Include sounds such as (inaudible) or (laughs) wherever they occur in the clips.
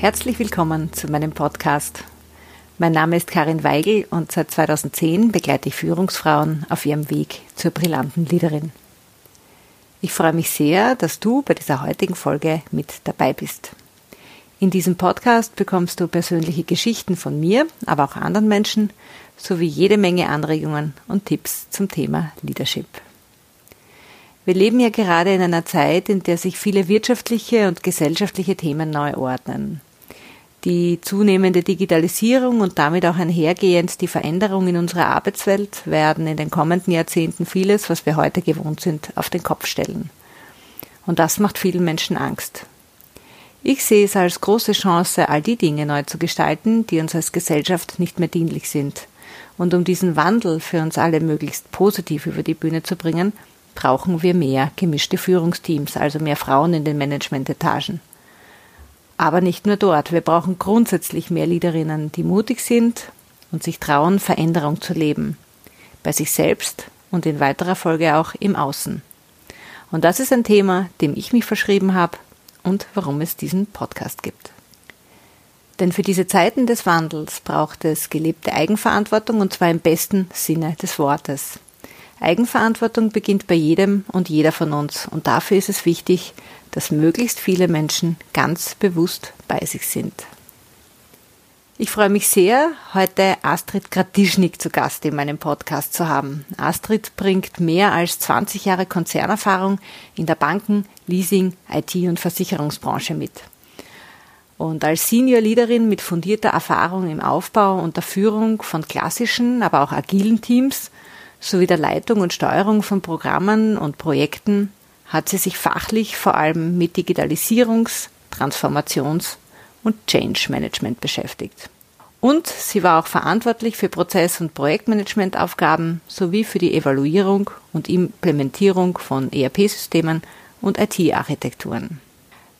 Herzlich willkommen zu meinem Podcast. Mein Name ist Karin Weigel und seit 2010 begleite ich Führungsfrauen auf ihrem Weg zur brillanten Leaderin. Ich freue mich sehr, dass du bei dieser heutigen Folge mit dabei bist. In diesem Podcast bekommst du persönliche Geschichten von mir, aber auch anderen Menschen, sowie jede Menge Anregungen und Tipps zum Thema Leadership. Wir leben ja gerade in einer Zeit, in der sich viele wirtschaftliche und gesellschaftliche Themen neu ordnen. Die zunehmende Digitalisierung und damit auch einhergehend die Veränderung in unserer Arbeitswelt werden in den kommenden Jahrzehnten vieles, was wir heute gewohnt sind, auf den Kopf stellen. Und das macht vielen Menschen Angst. Ich sehe es als große Chance, all die Dinge neu zu gestalten, die uns als Gesellschaft nicht mehr dienlich sind. Und um diesen Wandel für uns alle möglichst positiv über die Bühne zu bringen, brauchen wir mehr gemischte Führungsteams, also mehr Frauen in den Managementetagen. Aber nicht nur dort. Wir brauchen grundsätzlich mehr Leaderinnen, die mutig sind und sich trauen, Veränderung zu leben. Bei sich selbst und in weiterer Folge auch im Außen. Und das ist ein Thema, dem ich mich verschrieben habe und warum es diesen Podcast gibt. Denn für diese Zeiten des Wandels braucht es gelebte Eigenverantwortung und zwar im besten Sinne des Wortes. Eigenverantwortung beginnt bei jedem und jeder von uns und dafür ist es wichtig, dass möglichst viele Menschen ganz bewusst bei sich sind. Ich freue mich sehr, heute Astrid Gradischnik zu Gast in meinem Podcast zu haben. Astrid bringt mehr als 20 Jahre Konzernerfahrung in der Banken-, Leasing-, IT- und Versicherungsbranche mit. Und als Senior Leaderin mit fundierter Erfahrung im Aufbau und der Führung von klassischen, aber auch agilen Teams sowie der Leitung und Steuerung von Programmen und Projekten hat sie sich fachlich vor allem mit Digitalisierungs-, Transformations- und Change Management beschäftigt. Und sie war auch verantwortlich für Prozess- und Projektmanagementaufgaben sowie für die Evaluierung und Implementierung von ERP-Systemen und IT-Architekturen.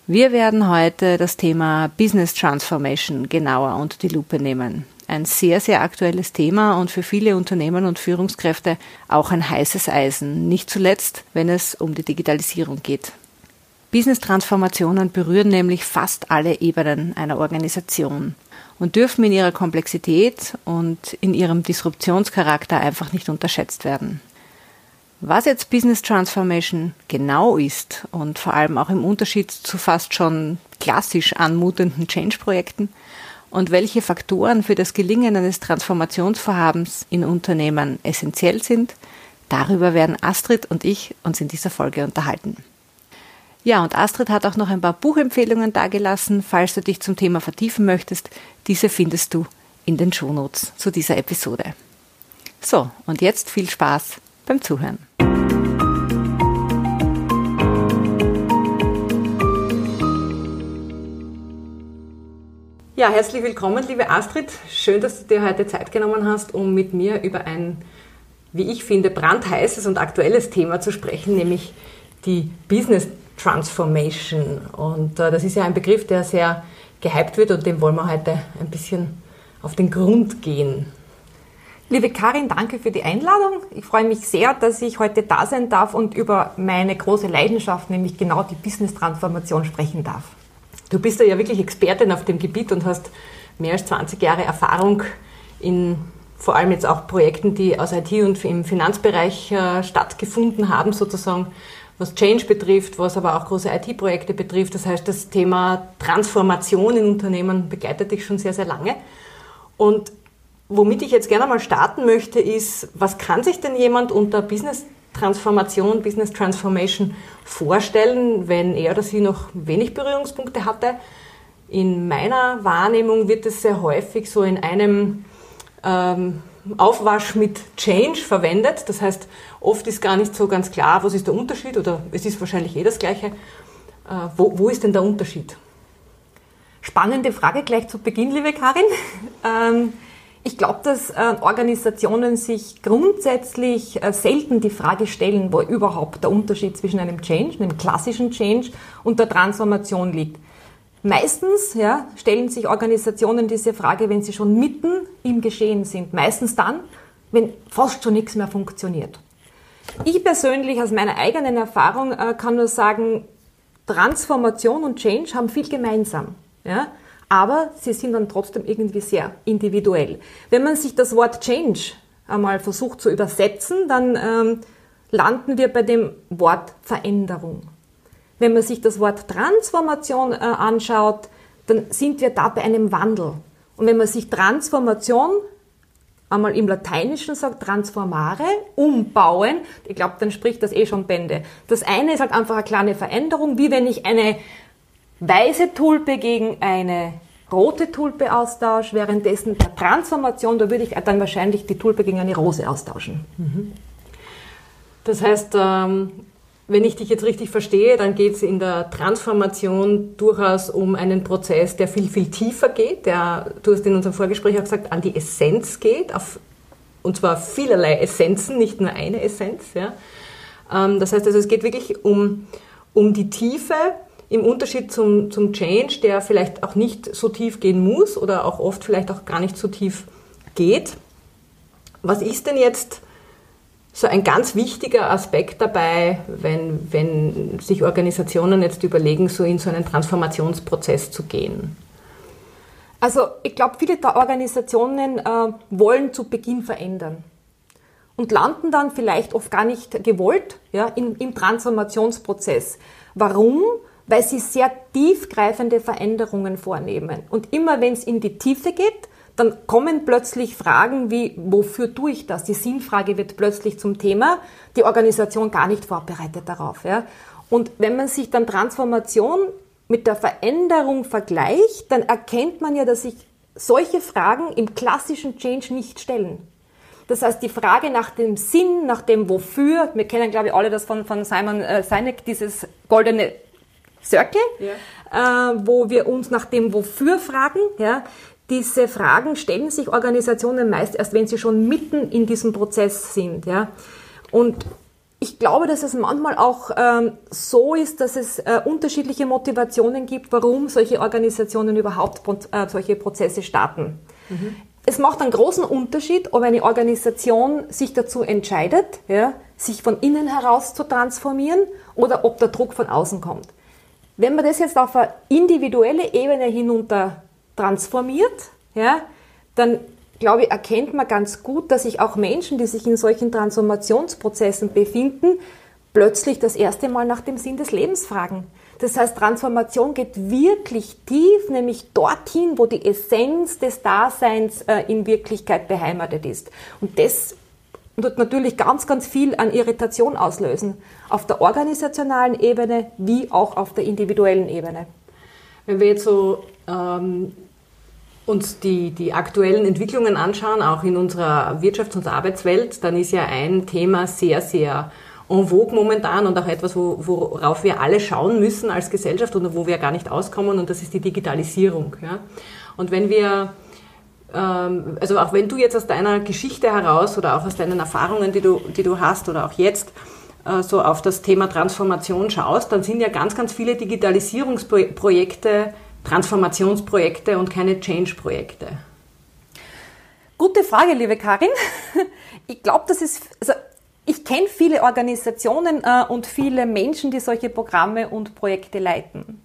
Wir werden heute das Thema Business Transformation genauer unter die Lupe nehmen ein sehr, sehr aktuelles Thema und für viele Unternehmen und Führungskräfte auch ein heißes Eisen, nicht zuletzt, wenn es um die Digitalisierung geht. Business-Transformationen berühren nämlich fast alle Ebenen einer Organisation und dürfen in ihrer Komplexität und in ihrem Disruptionscharakter einfach nicht unterschätzt werden. Was jetzt Business Transformation genau ist und vor allem auch im Unterschied zu fast schon klassisch anmutenden Change-Projekten, und welche Faktoren für das Gelingen eines Transformationsvorhabens in Unternehmen essentiell sind, darüber werden Astrid und ich uns in dieser Folge unterhalten. Ja, und Astrid hat auch noch ein paar Buchempfehlungen dargelassen, falls du dich zum Thema vertiefen möchtest. Diese findest du in den Shownotes zu dieser Episode. So, und jetzt viel Spaß beim Zuhören. Ja, herzlich willkommen, liebe Astrid. Schön, dass du dir heute Zeit genommen hast, um mit mir über ein, wie ich finde, brandheißes und aktuelles Thema zu sprechen, nämlich die Business Transformation. Und äh, das ist ja ein Begriff, der sehr gehypt wird und dem wollen wir heute ein bisschen auf den Grund gehen. Liebe Karin, danke für die Einladung. Ich freue mich sehr, dass ich heute da sein darf und über meine große Leidenschaft, nämlich genau die Business Transformation sprechen darf. Du bist ja wirklich Expertin auf dem Gebiet und hast mehr als 20 Jahre Erfahrung in vor allem jetzt auch Projekten, die aus IT und im Finanzbereich äh, stattgefunden haben, sozusagen, was Change betrifft, was aber auch große IT-Projekte betrifft. Das heißt, das Thema Transformation in Unternehmen begleitet dich schon sehr, sehr lange. Und womit ich jetzt gerne mal starten möchte, ist, was kann sich denn jemand unter Business Transformation, Business Transformation vorstellen, wenn er oder sie noch wenig Berührungspunkte hatte. In meiner Wahrnehmung wird es sehr häufig so in einem ähm, Aufwasch mit Change verwendet. Das heißt, oft ist gar nicht so ganz klar, was ist der Unterschied oder es ist wahrscheinlich eh das Gleiche. Äh, wo, wo ist denn der Unterschied? Spannende Frage gleich zu Beginn, liebe Karin. (laughs) Ähm, ich glaube, dass äh, Organisationen sich grundsätzlich äh, selten die Frage stellen, wo überhaupt der Unterschied zwischen einem Change, einem klassischen Change und der Transformation liegt. Meistens ja, stellen sich Organisationen diese Frage, wenn sie schon mitten im Geschehen sind. Meistens dann, wenn fast schon nichts mehr funktioniert. Ich persönlich aus meiner eigenen Erfahrung äh, kann nur sagen, Transformation und Change haben viel gemeinsam. Ja? Aber sie sind dann trotzdem irgendwie sehr individuell. Wenn man sich das Wort Change einmal versucht zu übersetzen, dann ähm, landen wir bei dem Wort Veränderung. Wenn man sich das Wort Transformation äh, anschaut, dann sind wir da bei einem Wandel. Und wenn man sich Transformation einmal im Lateinischen sagt, transformare, umbauen, ich glaube, dann spricht das eh schon Bände. Das eine ist halt einfach eine kleine Veränderung, wie wenn ich eine weiße Tulpe gegen eine rote Tulpe austausche, währenddessen der Transformation, da würde ich dann wahrscheinlich die Tulpe gegen eine Rose austauschen. Mhm. Das heißt, ähm, wenn ich dich jetzt richtig verstehe, dann geht es in der Transformation durchaus um einen Prozess, der viel, viel tiefer geht, der, du hast in unserem Vorgespräch auch gesagt, an die Essenz geht, auf, und zwar vielerlei Essenzen, nicht nur eine Essenz. Ja. Ähm, das heißt also, es geht wirklich um, um die Tiefe, im Unterschied zum, zum Change, der vielleicht auch nicht so tief gehen muss oder auch oft vielleicht auch gar nicht so tief geht. Was ist denn jetzt so ein ganz wichtiger Aspekt dabei, wenn, wenn sich Organisationen jetzt überlegen, so in so einen Transformationsprozess zu gehen? Also ich glaube, viele der Organisationen äh, wollen zu Beginn verändern und landen dann vielleicht oft gar nicht gewollt ja, in, im Transformationsprozess. Warum? Weil sie sehr tiefgreifende Veränderungen vornehmen. Und immer wenn es in die Tiefe geht, dann kommen plötzlich Fragen wie, wofür tue ich das? Die Sinnfrage wird plötzlich zum Thema, die Organisation gar nicht vorbereitet darauf. Ja? Und wenn man sich dann Transformation mit der Veränderung vergleicht, dann erkennt man ja, dass sich solche Fragen im klassischen Change nicht stellen. Das heißt, die Frage nach dem Sinn, nach dem Wofür, wir kennen, glaube ich, alle das von, von Simon äh, Sinek, dieses goldene Circle, ja. äh, wo wir uns nach dem Wofür fragen. Ja diese Fragen stellen sich Organisationen meist erst, wenn sie schon mitten in diesem Prozess sind. Ja? Und ich glaube, dass es manchmal auch ähm, so ist, dass es äh, unterschiedliche Motivationen gibt, warum solche Organisationen überhaupt äh, solche Prozesse starten. Mhm. Es macht einen großen Unterschied, ob eine Organisation sich dazu entscheidet, ja, sich von innen heraus zu transformieren oder ob der Druck von außen kommt. Wenn man das jetzt auf eine individuelle Ebene hinunter transformiert, ja, dann glaube ich, erkennt man ganz gut, dass sich auch Menschen, die sich in solchen Transformationsprozessen befinden, plötzlich das erste Mal nach dem Sinn des Lebens fragen. Das heißt, Transformation geht wirklich tief, nämlich dorthin, wo die Essenz des Daseins äh, in Wirklichkeit beheimatet ist. Und das wird natürlich ganz, ganz viel an Irritation auslösen, auf der organisationalen Ebene wie auch auf der individuellen Ebene. Wenn wir jetzt so ähm, uns die, die aktuellen Entwicklungen anschauen, auch in unserer Wirtschafts- und Arbeitswelt, dann ist ja ein Thema sehr, sehr en vogue momentan und auch etwas, wo, worauf wir alle schauen müssen als Gesellschaft und wo wir gar nicht auskommen und das ist die Digitalisierung. Ja? Und wenn wir also auch wenn du jetzt aus deiner Geschichte heraus oder auch aus deinen Erfahrungen, die du, die du hast oder auch jetzt äh, so auf das Thema Transformation schaust, dann sind ja ganz, ganz viele Digitalisierungsprojekte Transformationsprojekte und keine Change-Projekte? Gute Frage, liebe Karin. (laughs) Ich glaube, das ist, also ich kenne viele Organisationen äh, und viele Menschen, die solche Programme und Projekte leiten.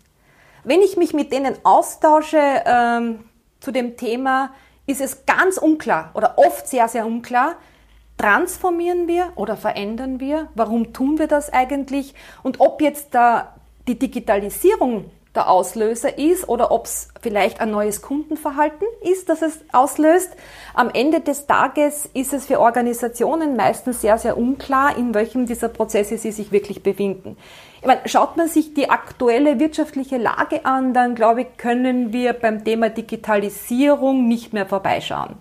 Wenn ich mich mit denen austausche ähm, zu dem Thema, ist es ganz unklar oder oft sehr, sehr unklar, transformieren wir oder verändern wir? Warum tun wir das eigentlich? Und ob jetzt da die Digitalisierung der Auslöser ist oder ob es vielleicht ein neues Kundenverhalten ist, das es auslöst. Am Ende des Tages ist es für Organisationen meistens sehr, sehr unklar, in welchem dieser Prozesse sie sich wirklich befinden. Ich meine, schaut man sich die aktuelle wirtschaftliche Lage an, dann glaube ich, können wir beim Thema Digitalisierung nicht mehr vorbeischauen.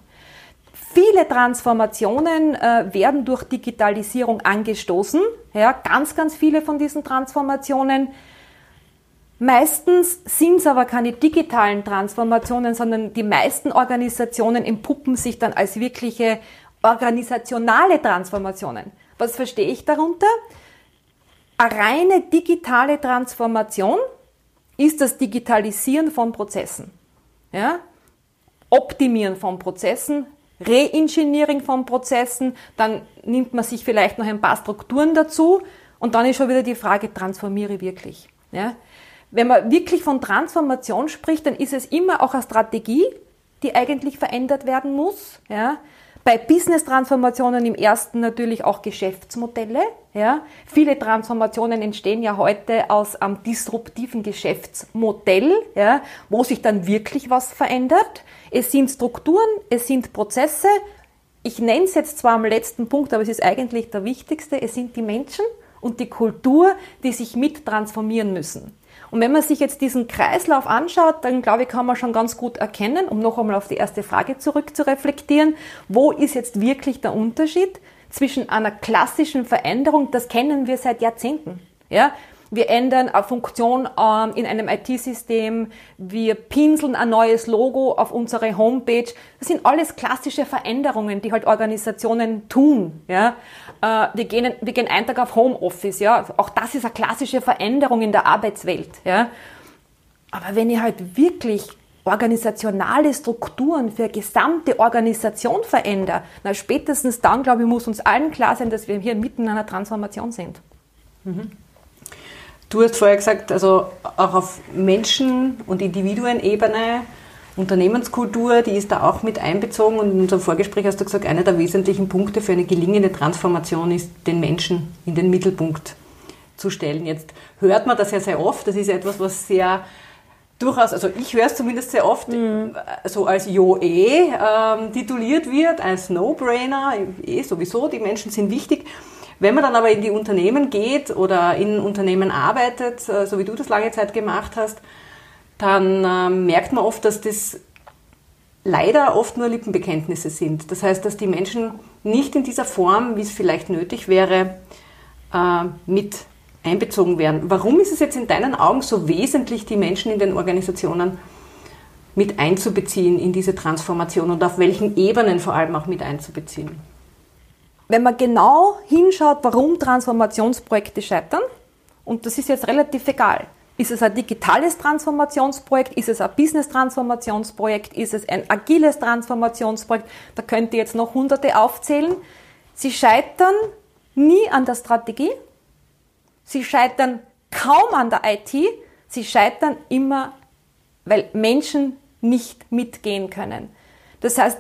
Viele Transformationen äh, werden durch Digitalisierung angestoßen. Ja, ganz, ganz viele von diesen Transformationen Meistens sind es aber keine digitalen Transformationen, sondern die meisten Organisationen entpuppen sich dann als wirkliche organisationale Transformationen. Was verstehe ich darunter? Eine reine digitale Transformation ist das Digitalisieren von Prozessen. Ja? Optimieren von Prozessen, Reengineering von Prozessen, dann nimmt man sich vielleicht noch ein paar Strukturen dazu und dann ist schon wieder die Frage, transformiere ich wirklich. Ja? wenn man wirklich von Transformation spricht, dann ist es immer auch eine Strategie, die eigentlich verändert werden muss. Ja. Bei Business-Transformationen im ersten natürlich auch Geschäftsmodelle. Ja. Viele Transformationen entstehen ja heute aus einem disruptiven Geschäftsmodell, ja, wo sich dann wirklich was verändert. Es sind Strukturen, es sind Prozesse. Ich nenne es jetzt zwar am letzten Punkt, aber es ist eigentlich der wichtigste. Es sind die Menschen und die Kultur, die sich mit transformieren müssen. Und wenn man sich jetzt diesen Kreislauf anschaut, dann glaube ich, kann man schon ganz gut erkennen, um noch einmal auf die erste Frage zurück zu reflektieren, wo ist jetzt wirklich der Unterschied zwischen einer klassischen Veränderung, das kennen wir seit Jahrzehnten. Ja, wir ändern eine Funktion ähm, in einem IT-System, wir pinseln ein neues Logo auf unsere Homepage. Das sind alles klassische Veränderungen, die halt Organisationen tun. Ja? Äh, wir, gehen, wir gehen einen Tag auf Homeoffice. Ja? Auch das ist eine klassische Veränderung in der Arbeitswelt. Ja? Aber wenn ihr halt wirklich organisationale Strukturen für eine gesamte Organisation verändert, na spätestens dann, glaube ich, muss uns allen klar sein, dass wir hier mitten in einer Transformation sind. Mhm. Du hast vorher gesagt, also auch auf Menschen- und Individuenebene, Unternehmenskultur, die ist da auch mit einbezogen. Und in unserem Vorgespräch hast du gesagt, einer der wesentlichen Punkte für eine gelingende Transformation ist, den Menschen in den Mittelpunkt zu stellen. Jetzt hört man das ja sehr oft. Das ist etwas, was sehr durchaus, also ich höre es zumindest sehr oft, mhm. so als Jo eh ähm, tituliert wird, als No-Brainer, eh sowieso, die Menschen sind wichtig. Wenn man dann aber in die Unternehmen geht oder in Unternehmen arbeitet, äh, so wie du das lange Zeit gemacht hast, dann äh, merkt man oft, dass das leider oft nur Lippenbekenntnisse sind. Das heißt, dass die Menschen nicht in dieser Form, wie es vielleicht nötig wäre, äh, mit einbezogen werden. Warum ist es jetzt in deinen Augen so wesentlich, die Menschen in den Organisationen mit einzubeziehen in diese Transformation und auf welchen Ebenen vor allem auch mit einzubeziehen? Wenn man genau hinschaut, warum Transformationsprojekte scheitern, und das ist jetzt relativ egal, ist es ein digitales Transformationsprojekt? Ist es ein Business-Transformationsprojekt? Ist es ein agiles Transformationsprojekt? Da könnt ihr jetzt noch hunderte aufzählen. Sie scheitern nie an der Strategie. Sie scheitern kaum an der IT. Sie scheitern immer, weil Menschen nicht mitgehen können. Das heißt,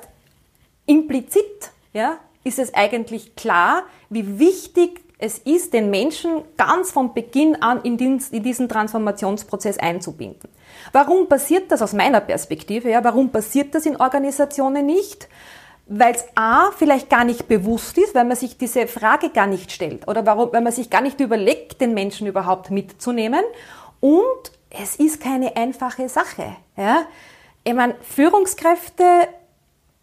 implizit ja, ist es eigentlich klar, wie wichtig es ist, den Menschen ganz von Beginn an in diesen Transformationsprozess einzubinden. Warum passiert das aus meiner Perspektive? Ja, warum passiert das in Organisationen nicht? Weil es A, vielleicht gar nicht bewusst ist, weil man sich diese Frage gar nicht stellt oder warum, weil man sich gar nicht überlegt, den Menschen überhaupt mitzunehmen. Und es ist keine einfache Sache. Ja? Ich meine, Führungskräfte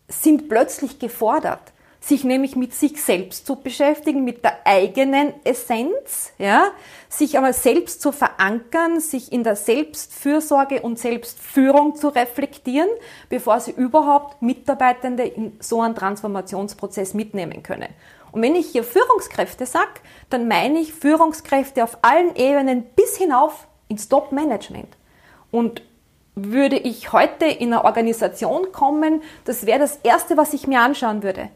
sind plötzlich gefordert sich nämlich mit sich selbst zu beschäftigen, mit der eigenen Essenz, ja, sich aber selbst zu verankern, sich in der Selbstfürsorge und Selbstführung zu reflektieren, bevor sie überhaupt Mitarbeitende in so einen Transformationsprozess mitnehmen können. Und wenn ich hier Führungskräfte sage, dann meine ich Führungskräfte auf allen Ebenen bis hinauf ins Top-Management. Und würde ich heute in eine Organisation kommen, das wäre das Erste, was ich mir anschauen würde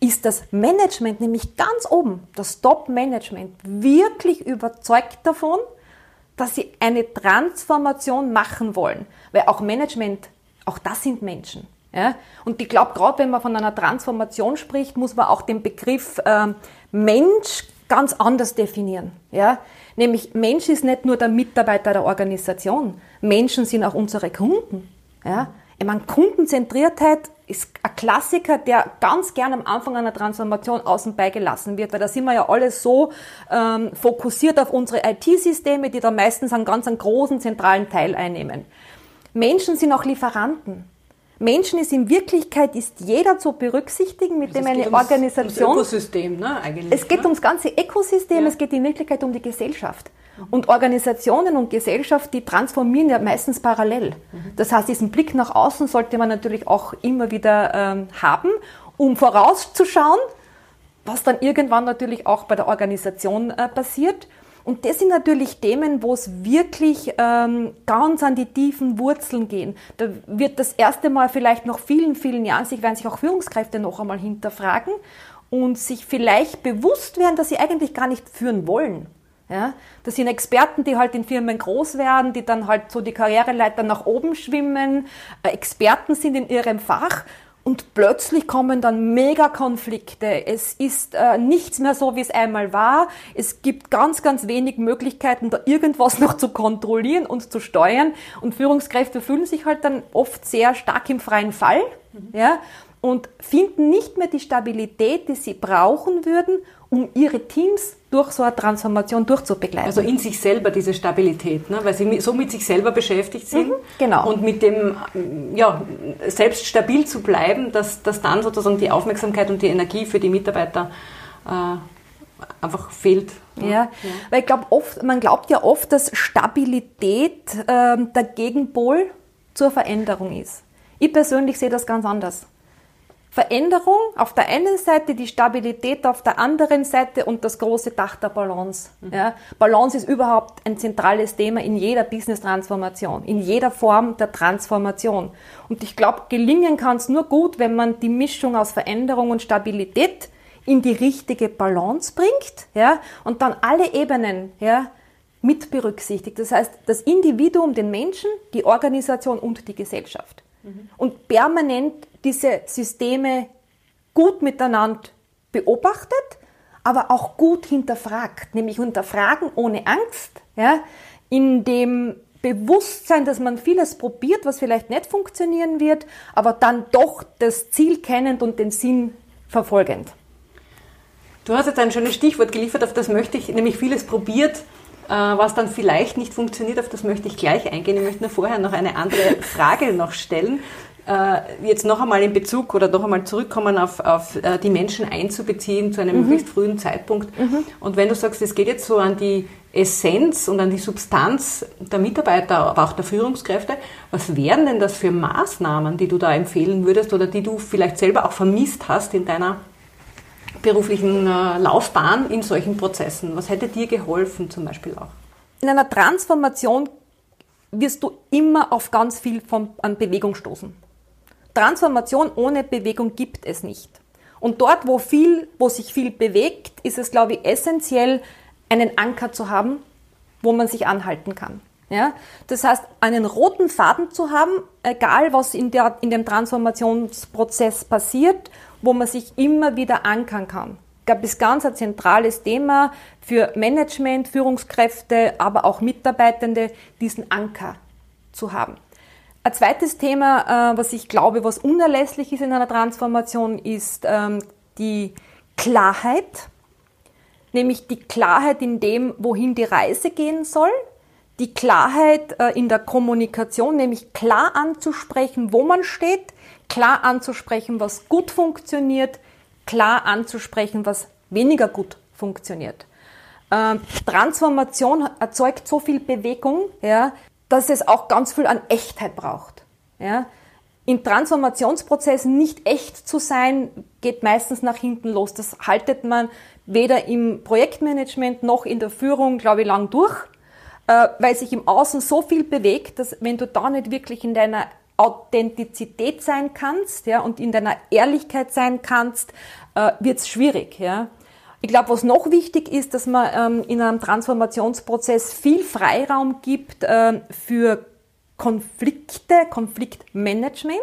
ist das Management nämlich ganz oben, das Top-Management, wirklich überzeugt davon, dass sie eine Transformation machen wollen. Weil auch Management, auch das sind Menschen. Ja? Und ich glaube, gerade wenn man von einer Transformation spricht, muss man auch den Begriff äh, Mensch ganz anders definieren. Ja? Nämlich Mensch ist nicht nur der Mitarbeiter der Organisation, Menschen sind auch unsere Kunden. Ja? Ich meine, Kundenzentriertheit ist ein Klassiker, der ganz gern am Anfang einer Transformation außen beigelassen wird, weil da sind wir ja alle so ähm, fokussiert auf unsere IT-Systeme, die da meistens einen ganz einen großen zentralen Teil einnehmen. Menschen sind auch Lieferanten. Menschen ist in Wirklichkeit ist jeder zu berücksichtigen, mit also dem eine ums, Organisation. Ums Ökosystem, ne, eigentlich. Es geht ne? ums ganze Ökosystem, ja. es geht in Wirklichkeit um die Gesellschaft. Und Organisationen und Gesellschaft, die transformieren ja meistens parallel. Das heißt, diesen Blick nach außen sollte man natürlich auch immer wieder ähm, haben, um vorauszuschauen, was dann irgendwann natürlich auch bei der Organisation äh, passiert. Und das sind natürlich Themen, wo es wirklich ähm, ganz an die tiefen Wurzeln gehen. Da wird das erste Mal vielleicht nach vielen, vielen Jahren sich werden sich auch Führungskräfte noch einmal hinterfragen und sich vielleicht bewusst werden, dass sie eigentlich gar nicht führen wollen. Ja? Das sind Experten, die halt in Firmen groß werden, die dann halt so die Karriereleiter nach oben schwimmen, äh, Experten sind in ihrem Fach und plötzlich kommen dann Megakonflikte. Es ist äh, nichts mehr so, wie es einmal war. Es gibt ganz, ganz wenig Möglichkeiten, da irgendwas (laughs) noch zu kontrollieren und zu steuern. Und Führungskräfte fühlen sich halt dann oft sehr stark im freien Fall. Mhm. Ja? und finden nicht mehr die Stabilität, die sie brauchen würden, um ihre Teams durch so eine Transformation durchzubegleiten. Also in sich selber diese Stabilität, ne? weil sie so mit sich selber beschäftigt sind mhm, genau. und mit dem, ja, selbst stabil zu bleiben, dass, dass dann sozusagen die Aufmerksamkeit und die Energie für die Mitarbeiter äh, einfach fehlt. Ja, ja. weil ich glaube oft, man glaubt ja oft, dass Stabilität äh, der Gegenpol zur Veränderung ist. Ich persönlich sehe das ganz anders. Veränderung auf der einen Seite, die Stabilität auf der anderen Seite und das große Dach der Balance. Mhm. Ja, Balance ist überhaupt ein zentrales Thema in jeder Business-Transformation, in jeder Form der Transformation. Und ich glaube, gelingen kann es nur gut, wenn man die Mischung aus Veränderung und Stabilität in die richtige Balance bringt ja, und dann alle Ebenen ja, mit berücksichtigt. Das heißt, das Individuum, den Menschen, die Organisation und die Gesellschaft. Mhm. Und permanent diese Systeme gut miteinander beobachtet, aber auch gut hinterfragt, nämlich hinterfragen ohne Angst, ja, in dem Bewusstsein, dass man vieles probiert, was vielleicht nicht funktionieren wird, aber dann doch das Ziel kennend und den Sinn verfolgend. Du hast jetzt ein schönes Stichwort geliefert, auf das möchte ich, nämlich vieles probiert, äh, was dann vielleicht nicht funktioniert, auf das möchte ich gleich eingehen. Ich möchte nur vorher noch eine andere Frage noch stellen. Äh, jetzt noch einmal in Bezug oder noch einmal zurückkommen auf, auf äh, die Menschen einzubeziehen zu einem mhm. möglichst frühen Zeitpunkt. Mhm. Und wenn du sagst, es geht jetzt so an die Essenz und an die Substanz der Mitarbeiter, aber auch der Führungskräfte, was wären denn das für Maßnahmen, die du da empfehlen würdest oder die du vielleicht selber auch vermisst hast in deiner beruflichen äh, Laufbahn in solchen Prozessen? Was hätte dir geholfen zum Beispiel auch? In einer Transformation wirst du immer auf ganz viel von, an Bewegung stoßen. Transformation ohne Bewegung gibt es nicht. Und dort, wo viel, wo sich viel bewegt, ist es, glaube ich, essentiell, einen Anker zu haben, wo man sich anhalten kann. Ja? Das heißt, einen roten Faden zu haben, egal was in, der, in dem Transformationsprozess passiert, wo man sich immer wieder ankern kann. Ich glaube, das ist ganz ein zentrales Thema für Management, Führungskräfte, aber auch Mitarbeitende, diesen Anker zu haben. Ein zweites Thema, äh, was ich glaube, was unerlässlich ist in einer Transformation, ist ähm, die Klarheit, nämlich die Klarheit in dem, wohin die Reise gehen soll, die Klarheit äh, in der Kommunikation, nämlich klar anzusprechen, wo man steht, klar anzusprechen, was gut funktioniert, klar anzusprechen, was weniger gut funktioniert. Ähm, Transformation erzeugt so viel Bewegung, ja, dass es auch ganz viel an Echtheit braucht. Ja? In Transformationsprozessen nicht echt zu sein, geht meistens nach hinten los. Das haltet man weder im Projektmanagement noch in der Führung, glaube ich, lang durch, äh, weil sich im Außen so viel bewegt, dass wenn du da nicht wirklich in deiner Authentizität sein kannst ja, und in deiner Ehrlichkeit sein kannst, äh, wird es schwierig. Ja. Ich glaube, was noch wichtig ist, dass man ähm, in einem Transformationsprozess viel Freiraum gibt äh, für Konflikte, Konfliktmanagement.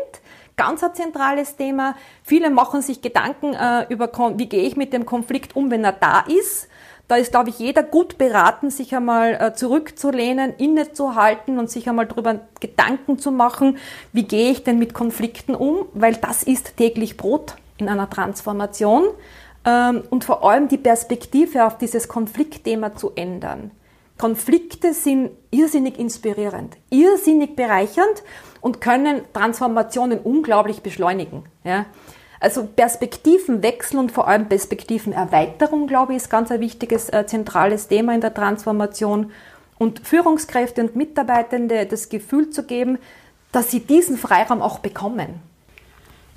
Ganz ein zentrales Thema. Viele machen sich Gedanken äh, über, wie gehe ich mit dem Konflikt um, wenn er da ist. Da ist, glaube ich, jeder gut beraten, sich einmal äh, zurückzulehnen, innezuhalten und sich einmal darüber Gedanken zu machen, wie gehe ich denn mit Konflikten um, weil das ist täglich Brot in einer Transformation. Ähm, und vor allem die Perspektive auf dieses Konfliktthema zu ändern. Konflikte sind irrsinnig inspirierend, irrsinnig bereichernd und können Transformationen unglaublich beschleunigen. Ja. Also Perspektivenwechsel und vor allem Perspektivenerweiterung, glaube ich, ist ganz ein wichtiges, äh, zentrales Thema in der Transformation. Und Führungskräfte und Mitarbeitende das Gefühl zu geben, dass sie diesen Freiraum auch bekommen.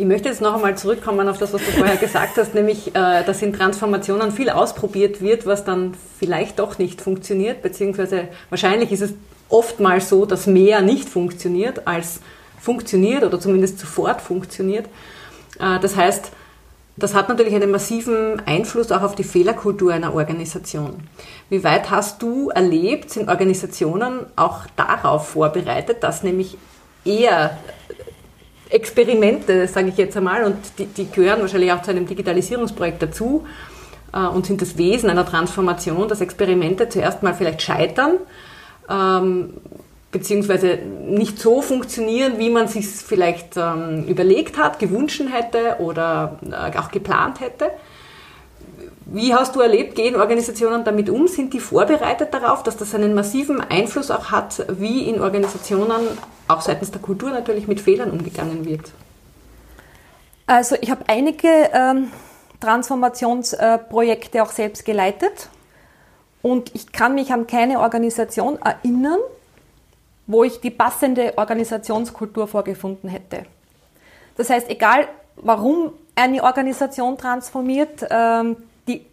Ich möchte jetzt noch einmal zurückkommen auf das, was du vorher gesagt hast, nämlich, äh, dass in Transformationen viel ausprobiert wird, was dann vielleicht doch nicht funktioniert, beziehungsweise wahrscheinlich ist es oftmals so, dass mehr nicht funktioniert als funktioniert oder zumindest sofort funktioniert. Äh, das heißt, Das hat natürlich einen massiven Einfluss auch auf die Fehlerkultur einer Organisation. Wie weit hast du erlebt, sind Organisationen auch darauf vorbereitet, dass nämlich eher Experimente, sage ich jetzt einmal, und die, die gehören wahrscheinlich auch zu einem Digitalisierungsprojekt dazu äh, und sind das Wesen einer Transformation, dass Experimente zuerst mal vielleicht scheitern, ähm, beziehungsweise nicht so funktionieren, wie man sich vielleicht ähm, überlegt hat, gewünscht hätte oder äh, auch geplant hätte. Wie hast du erlebt, gehen Organisationen damit um? Sind die vorbereitet darauf, dass das einen massiven Einfluss auch hat, wie in Organisationen, auch seitens der Kultur natürlich, mit Fehlern umgegangen wird? Also ich habe einige ähm, Transformationsprojekte auch selbst geleitet und ich kann mich an keine Organisation erinnern, wo ich die passende Organisationskultur vorgefunden hätte. Das heißt, egal warum eine Organisation transformiert, ähm,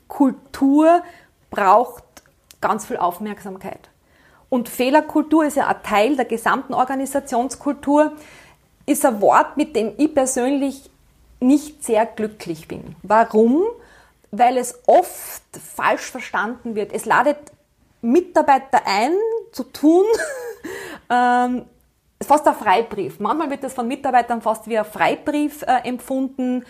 Kultur braucht ganz viel Aufmerksamkeit. Und Fehlerkultur ist ja ein Teil der gesamten Organisationskultur, ist ein Wort, mit dem ich persönlich nicht sehr glücklich bin. Warum? Weil es oft falsch verstanden wird. Es ladet Mitarbeiter ein, zu tun, (laughs) ähm, fast ein Freibrief. Manchmal wird das von Mitarbeitern fast wie ein Freibrief äh, empfunden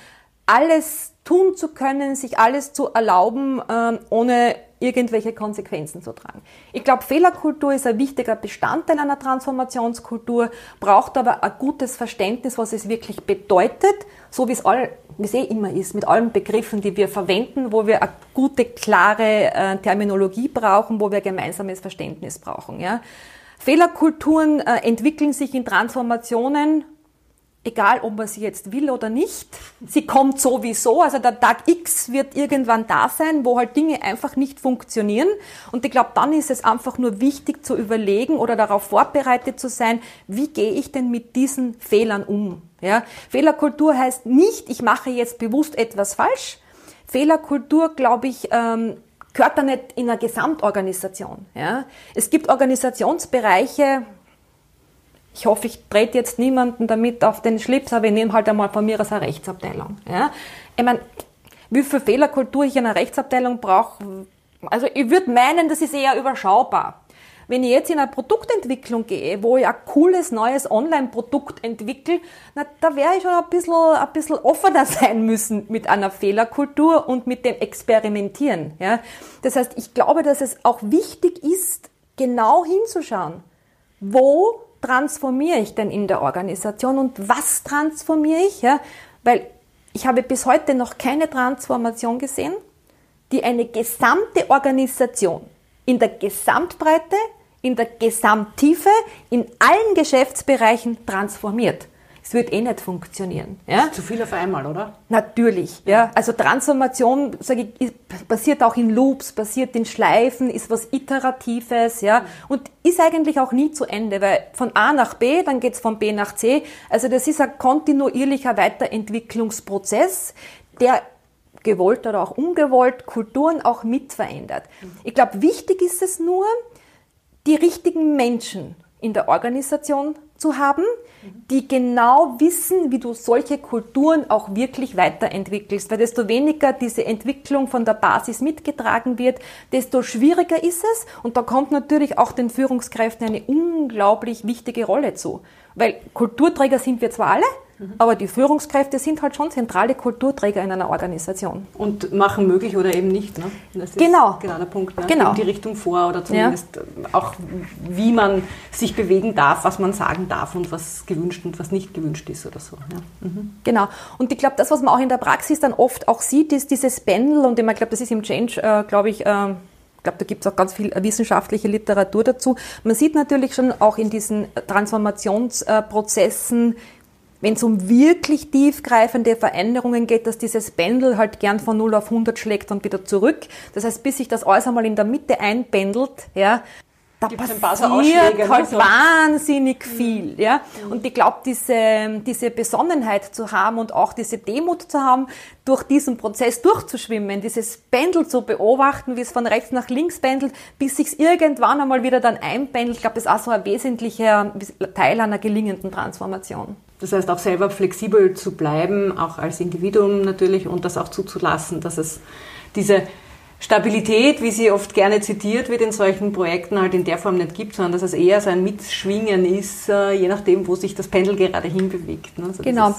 alles tun zu können, sich alles zu erlauben, ähm, ohne irgendwelche Konsequenzen zu tragen. Ich glaube, Fehlerkultur ist ein wichtiger Bestandteil einer Transformationskultur, braucht aber ein gutes Verständnis, was es wirklich bedeutet, so wie es all, wie es eh immer ist, mit allen Begriffen, die wir verwenden, wo wir eine gute, klare äh, Terminologie brauchen, wo wir gemeinsames Verständnis brauchen. Ja. Fehlerkulturen äh, entwickeln sich in Transformationen egal ob man sie jetzt will oder nicht. Sie kommt sowieso, also der Tag X wird irgendwann da sein, wo halt Dinge einfach nicht funktionieren. Und ich glaube, dann ist es einfach nur wichtig zu überlegen oder darauf vorbereitet zu sein, wie gehe ich denn mit diesen Fehlern um? Ja? Fehlerkultur heißt nicht, ich mache jetzt bewusst etwas falsch. Fehlerkultur, glaube ich, ähm, gehört da nicht in einer Gesamtorganisation. Ja? Es gibt Organisationsbereiche, ich hoffe, ich trete jetzt niemanden damit auf den Schlips, aber ich nehme halt einmal von mir aus eine Rechtsabteilung. Ja? Ich meine, wie viel Fehlerkultur ich in einer Rechtsabteilung brauche, also ich würde meinen, das ist eher überschaubar. Wenn ich jetzt in eine Produktentwicklung gehe, wo ich ein cooles neues Online-Produkt entwickle, na, da wäre ich schon ein bisschen, ein bisschen offener (laughs) sein müssen mit einer Fehlerkultur und mit dem Experimentieren. Ja? Das heißt, ich glaube, dass es auch wichtig ist, genau hinzuschauen, wo transformiere ich denn in der Organisation und was transformiere ich? Ja? Weil ich habe bis heute noch keine Transformation gesehen, die eine gesamte Organisation in der Gesamtbreite, in der Gesamttiefe, in allen Geschäftsbereichen transformiert es wird eh nicht funktionieren. Ja? Zu viel auf einmal, oder? Natürlich. Ja. Also Transformation, sage ich, passiert auch in Loops, passiert in Schleifen, ist was Iteratives, ja, und ist eigentlich auch nie zu Ende, weil von A nach B, dann geht's von B nach C. Also das ist ein kontinuierlicher Weiterentwicklungsprozess, der gewollt oder auch ungewollt Kulturen auch mit verändert. Ich glaube, wichtig ist es nur, die richtigen Menschen in der Organisation zu haben, die genau wissen, wie du solche Kulturen auch wirklich weiterentwickelst. Weil desto weniger diese Entwicklung von der Basis mitgetragen wird, desto schwieriger ist es. Und da kommt natürlich auch den Führungskräften eine unglaublich wichtige Rolle zu. Weil Kulturträger sind wir zwar alle, Mhm. Aber die Führungskräfte sind halt schon zentrale Kulturträger in einer Organisation. Und machen möglich oder eben nicht. Ne? Das ist genau. genau der Punkt. Ne? Genau. die Richtung vor oder zumindest ja. auch, wie man sich bewegen darf, was man sagen darf und was gewünscht und was nicht gewünscht ist oder so. Ja. Mhm. Genau. Und ich glaube, das, was man auch in der Praxis dann oft auch sieht, ist dieses Pendel und ich glaube, das ist im Change, äh, glaube ich, äh, ich glaube, da gibt es auch ganz viel wissenschaftliche Literatur dazu. Man sieht natürlich schon auch in diesen Transformationsprozessen wenn es um wirklich tiefgreifende Veränderungen geht, dass dieses Pendel halt gern von 0 auf 100 schlägt und wieder zurück. Das heißt, bis sich das alles einmal in der Mitte einpendelt, ja, da Gibt's passiert ne, halt so. wahnsinnig mhm. viel, ja. Mhm. Und ich glaube, diese, diese Besonnenheit zu haben und auch diese Demut zu haben, durch diesen Prozess durchzuschwimmen, dieses Pendel zu beobachten, wie es von rechts nach links pendelt, bis sich irgendwann einmal wieder dann einpendelt, ich glaube, das ist auch so ein wesentlicher Teil einer gelingenden Transformation. Das heißt auch selber flexibel zu bleiben, auch als Individuum natürlich und das auch zuzulassen, dass es diese Stabilität, wie sie oft gerne zitiert wird in solchen Projekten, halt in der Form nicht gibt, sondern dass es eher so ein Mitschwingen ist, äh, je nachdem, wo sich das Pendel gerade hinbewegt. Ne? Also genau.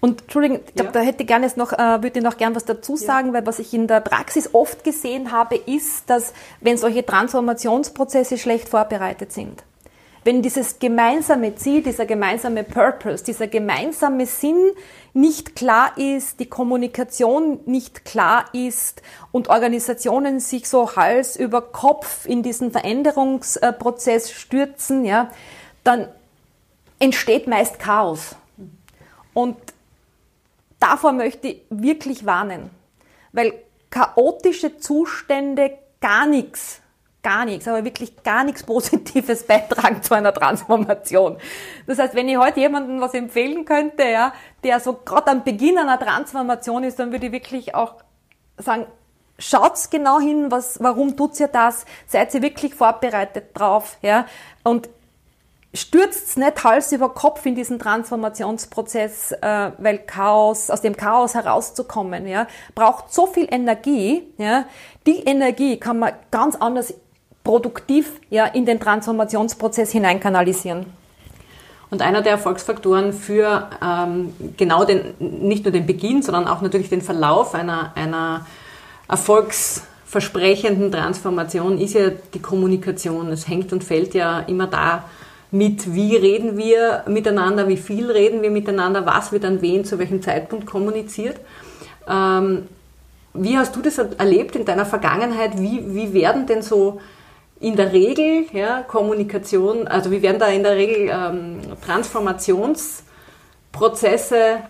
Und Entschuldigung, ich glaube, ja. da hätte ich gerne jetzt noch, äh, würde ich noch gern was dazu sagen, ja. weil was ich in der Praxis oft gesehen habe, ist, dass wenn solche Transformationsprozesse schlecht vorbereitet sind, wenn dieses gemeinsame Ziel, dieser gemeinsame Purpose, dieser gemeinsame Sinn nicht klar ist, die Kommunikation nicht klar ist und Organisationen sich so Hals über Kopf in diesen Veränderungsprozess stürzen, ja, dann entsteht meist Chaos. Und davor möchte ich wirklich warnen, weil chaotische Zustände gar nichts gar nichts, aber wirklich gar nichts Positives (laughs) beitragen zu einer Transformation. Das heißt, wenn ich heute jemandem was empfehlen könnte, ja, der so gerade am Beginn einer Transformation ist, dann würde ich wirklich auch sagen, schaut's genau hin, was, warum tut's ihr das? Seid ihr wirklich vorbereitet drauf, ja? Und stürzt nicht Hals über Kopf in diesen Transformationsprozess, äh, weil Chaos, aus dem Chaos herauszukommen, ja, braucht so viel Energie, ja. Die Energie kann man ganz anders produktiv ja, in den Transformationsprozess hineinkanalisieren. Und einer der Erfolgsfaktoren für ähm, genau den, nicht nur den Beginn, sondern auch natürlich den Verlauf einer, einer erfolgsversprechenden Transformation ist ja die Kommunikation. Es hängt und fällt ja immer da mit, wie reden wir miteinander, wie viel reden wir miteinander, was wird an wen zu welchem Zeitpunkt kommuniziert. Ähm, wie hast du das erlebt in deiner Vergangenheit? Wie, wie werden denn so in der Regel ja, Kommunikation, also wie werden da in der Regel ähm, Transformationsprozesse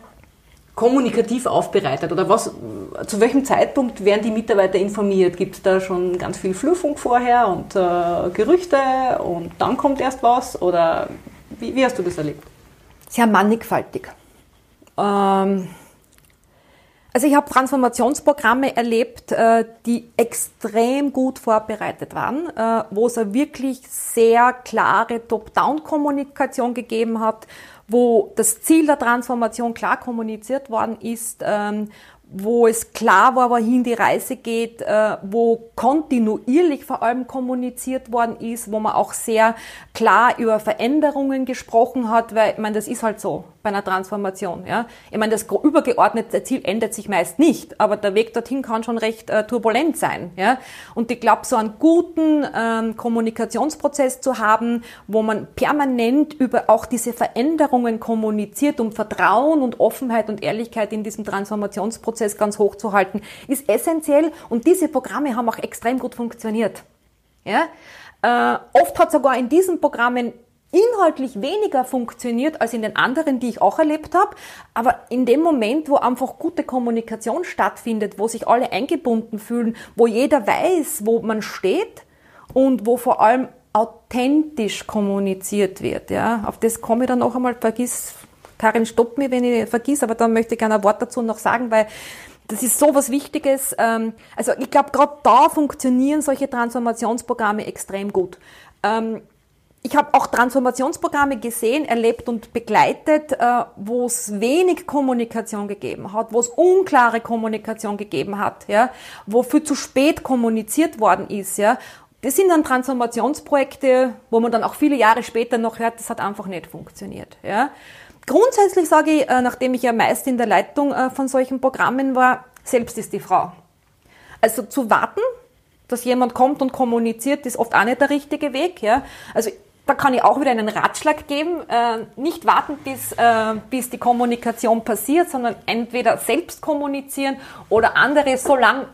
kommunikativ aufbereitet? Oder was, zu welchem Zeitpunkt werden die Mitarbeiter informiert? Gibt es da schon ganz viel Flurfunk vorher und äh, Gerüchte und dann kommt erst was? Oder wie, wie hast du das erlebt? Sehr mannigfaltig. Ähm also ich habe Transformationsprogramme erlebt, äh, die extrem gut vorbereitet waren, äh, wo es eine wirklich sehr klare Top-Down-Kommunikation gegeben hat, wo das Ziel der Transformation klar kommuniziert worden ist, ähm, wo es klar war, wohin die Reise geht, äh, wo kontinuierlich vor allem kommuniziert worden ist, wo man auch sehr klar über Veränderungen gesprochen hat, weil ich meine, das ist halt so bei einer Transformation. Ja? Ich meine, das übergeordnete Ziel ändert sich meist nicht, aber der Weg dorthin kann schon recht äh, turbulent sein. Ja? Und ich glaube, so einen guten ähm, Kommunikationsprozess zu haben, wo man permanent über auch diese Veränderungen kommuniziert, um Vertrauen und Offenheit und Ehrlichkeit in diesem Transformationsprozess ganz hoch zu halten, ist essentiell. Und diese Programme haben auch extrem gut funktioniert. Ja? Äh, oft hat sogar in diesen Programmen inhaltlich weniger funktioniert als in den anderen, die ich auch erlebt habe. Aber in dem Moment, wo einfach gute Kommunikation stattfindet, wo sich alle eingebunden fühlen, wo jeder weiß, wo man steht und wo vor allem authentisch kommuniziert wird, ja, auf das komme ich dann noch einmal, vergiss, Karin, stopp mir, wenn ich vergiss, aber dann möchte ich gerne ein Wort dazu noch sagen, weil das ist so was Wichtiges. Ähm, also ich glaube, gerade da funktionieren solche Transformationsprogramme extrem gut. Ich habe auch Transformationsprogramme gesehen, erlebt und begleitet, äh, wo es wenig Kommunikation gegeben hat, wo es unklare Kommunikation gegeben hat, ja, wo viel zu spät kommuniziert worden ist, ja. Das sind dann Transformationsprojekte, wo man dann auch viele Jahre später noch hört, das hat einfach nicht funktioniert, ja. Grundsätzlich sage ich, äh, nachdem ich ja meist in der Leitung äh, von solchen Programmen war, selbst ist die Frau. Also zu warten, dass jemand kommt und kommuniziert, ist oft auch nicht der richtige Weg. Ja? Also da kann ich auch wieder einen Ratschlag geben. Äh, nicht warten, bis, äh, bis die Kommunikation passiert, sondern entweder selbst kommunizieren oder andere so, lang,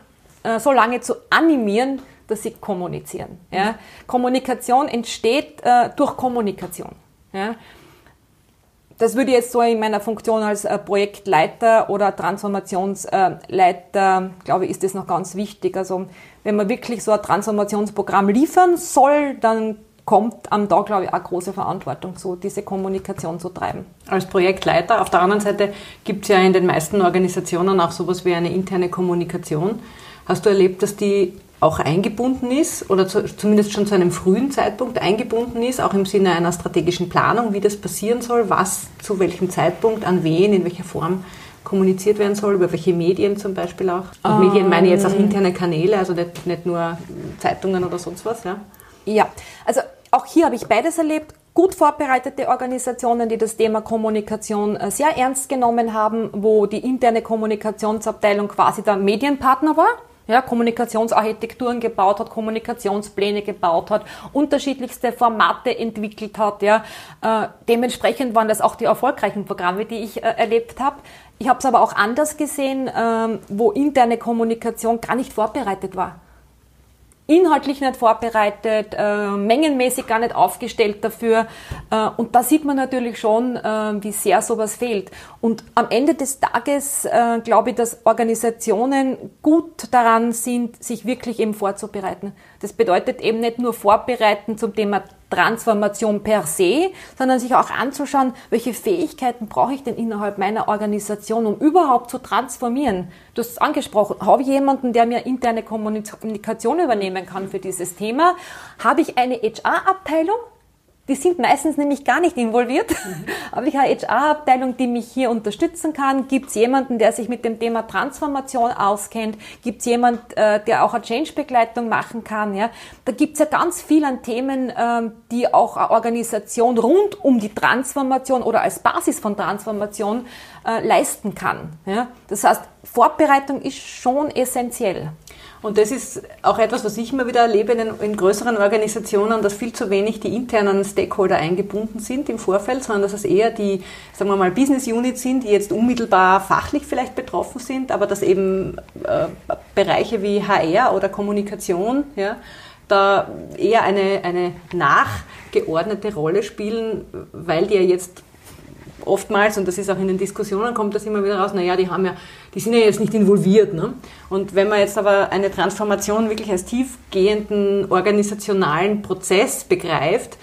äh, so lange zu animieren, dass sie kommunizieren. Ja? Kommunikation entsteht äh, durch Kommunikation. Ja? Das würde ich jetzt so in meiner Funktion als äh, Projektleiter oder Transformationsleiter, glaube ich, ist das noch ganz wichtig. Also wenn man wirklich so ein Transformationsprogramm liefern soll, dann kommt am da, glaube ich, auch große Verantwortung zu, diese Kommunikation zu treiben. Als Projektleiter. Auf der anderen Seite gibt es ja in den meisten Organisationen auch sowas wie eine interne Kommunikation. Hast du erlebt, dass die auch eingebunden ist oder zu, zumindest schon zu einem frühen Zeitpunkt eingebunden ist, auch im Sinne einer strategischen Planung, wie das passieren soll, was zu welchem Zeitpunkt, an wen, in welcher Form kommuniziert werden soll, über welche Medien zum Beispiel auch. Und um, Medien meine ich jetzt auch ähm. interne Kanäle, also nicht, nicht nur Zeitungen oder sonst was. Ja, ja also auch hier habe ich beides erlebt gut vorbereitete Organisationen, die das Thema Kommunikation äh, sehr ernst genommen haben, wo die interne Kommunikationsabteilung quasi der Medienpartner war. Ja, Kommunikationsarchitekturen gebaut hat, Kommunikationspläne gebaut hat, unterschiedlichste Formate entwickelt hat. Ja. Äh, dementsprechend waren das auch die erfolgreichen Programme, die ich äh, erlebt habe. Ich habe es aber auch anders gesehen, ähm, wo interne Kommunikation gar nicht vorbereitet war inhaltlich nicht vorbereitet, äh, mengenmäßig gar nicht aufgestellt dafür. Äh, und da sieht man natürlich schon, äh, wie sehr sowas fehlt. Und am Ende des Tages äh, glaube ich, dass Organisationen gut daran sind, sich wirklich eben vorzubereiten. Das bedeutet eben nicht nur vorbereiten zum Thema Transformation per se, sondern sich auch anzuschauen, welche Fähigkeiten brauche ich denn innerhalb meiner Organisation, um überhaupt zu transformieren. Du hast es angesprochen, habe ich jemanden, der mir interne Kommunikation übernehmen kann für dieses Thema? Habe ich eine HR-Abteilung? Die sind meistens nämlich gar nicht involviert. Mhm. Aber ich habe eine HR-Abteilung, die mich hier unterstützen kann. Gibt es jemanden, der sich mit dem Thema Transformation auskennt? Gibt es jemanden, äh, der auch eine Change-Begleitung machen kann? Ja? Da gibt es ja ganz viel an Themen, ähm, die auch eine Organisation rund um die Transformation oder als Basis von Transformation äh, leisten kann. Ja? Das heißt, Vorbereitung ist schon essentiell. Und das ist auch etwas, was ich immer wieder erlebe in, in, größeren Organisationen, dass viel zu wenig die internen Stakeholder eingebunden sind im Vorfeld, sondern dass es eher die, sagen wir mal, Business Units sind, die jetzt unmittelbar fachlich vielleicht betroffen sind, aber dass eben äh, Bereiche wie HR oder Kommunikation, ja, da eher eine, eine nachgeordnete Rolle spielen, weil die ja jetzt oftmals, und das ist auch in den Diskussionen, kommt das immer wieder raus, naja, die haben ja, die sind ja jetzt nicht involviert. Ne? Und wenn man jetzt aber eine Transformation wirklich als tiefgehenden organisationalen Prozess begreift,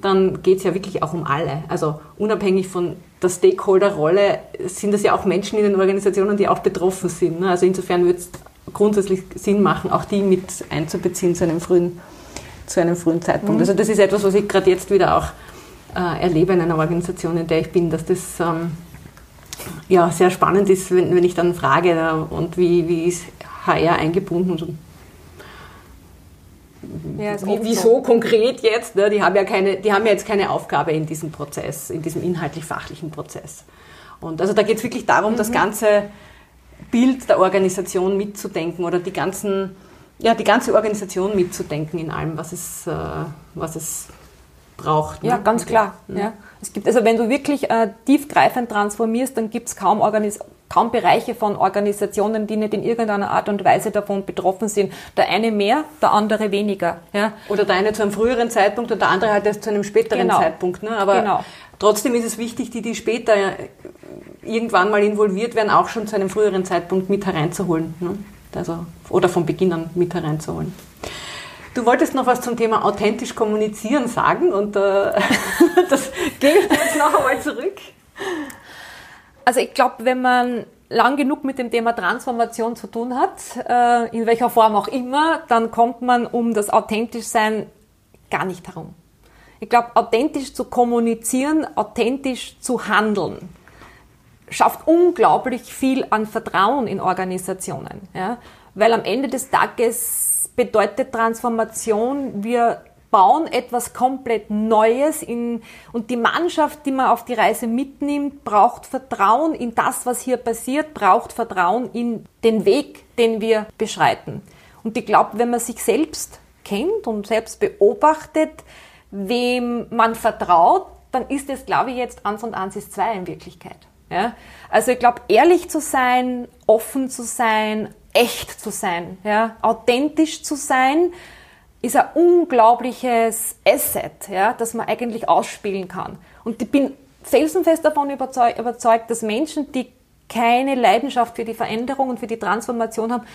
dann geht es ja wirklich auch um alle. Also unabhängig von der Stakeholder-Rolle sind das ja auch Menschen in den Organisationen, die auch betroffen sind. Ne? Also insofern würde es grundsätzlich Sinn machen, auch die mit einzubeziehen zu einem frühen, zu einem frühen Zeitpunkt. Mhm. Also das ist etwas, was ich gerade jetzt wieder auch äh, erlebe in einer Organisation, in der ich bin, dass das ähm, ja, sehr spannend ist, wenn, wenn ich dann frage, äh, und wie, wie ist HR eingebunden? So, ja, wie, wieso so. konkret jetzt? Ne? Die, haben ja keine, die haben ja jetzt keine Aufgabe in diesem Prozess, in diesem inhaltlich-fachlichen Prozess. Und also da geht es wirklich darum, mhm. das ganze Bild der Organisation mitzudenken oder die ganzen, ja, die ganze Organisation mitzudenken in allem, was es, äh, was es braucht. Ne? Ja, ganz klar. Mhm. Ja. Es gibt, also wenn du wirklich äh, tiefgreifend transformierst, dann gibt es kaum, kaum Bereiche von Organisationen, die nicht in irgendeiner Art und Weise davon betroffen sind. Der eine mehr, der andere weniger. Ja. Oder der eine zu einem früheren Zeitpunkt und der andere halt erst zu einem späteren genau. Zeitpunkt. Ne? Aber genau. trotzdem ist es wichtig, die, die später irgendwann mal involviert werden, auch schon zu einem früheren Zeitpunkt mit hereinzuholen. Ne? Also, oder von Beginn an mit hereinzuholen. Du wolltest noch was zum Thema authentisch kommunizieren sagen und äh, (laughs) das gebe ich jetzt noch einmal zurück. Also ich glaube, wenn man lang genug mit dem Thema Transformation zu tun hat, äh, in welcher Form auch immer, dann kommt man um das authentisch sein gar nicht herum. Ich glaube, authentisch zu kommunizieren, authentisch zu handeln, schafft unglaublich viel an Vertrauen in Organisationen. Ja? Weil am Ende des Tages bedeutet Transformation, wir bauen etwas komplett Neues in, und die Mannschaft, die man auf die Reise mitnimmt, braucht Vertrauen in das, was hier passiert, braucht Vertrauen in den Weg, den wir beschreiten. Und ich glaube, wenn man sich selbst kennt und selbst beobachtet, wem man vertraut, dann ist es, glaube ich, jetzt eins und eins ist zwei in Wirklichkeit. Ja? Also ich glaube, ehrlich zu sein, offen zu sein, echt zu sein, ja, authentisch zu sein, ist ein unglaubliches Asset, ja, das man eigentlich ausspielen kann. Und ich bin felsenfest davon überzeugt, überzeugt, dass Menschen, die keine Leidenschaft für die Veränderung und für die Transformation haben,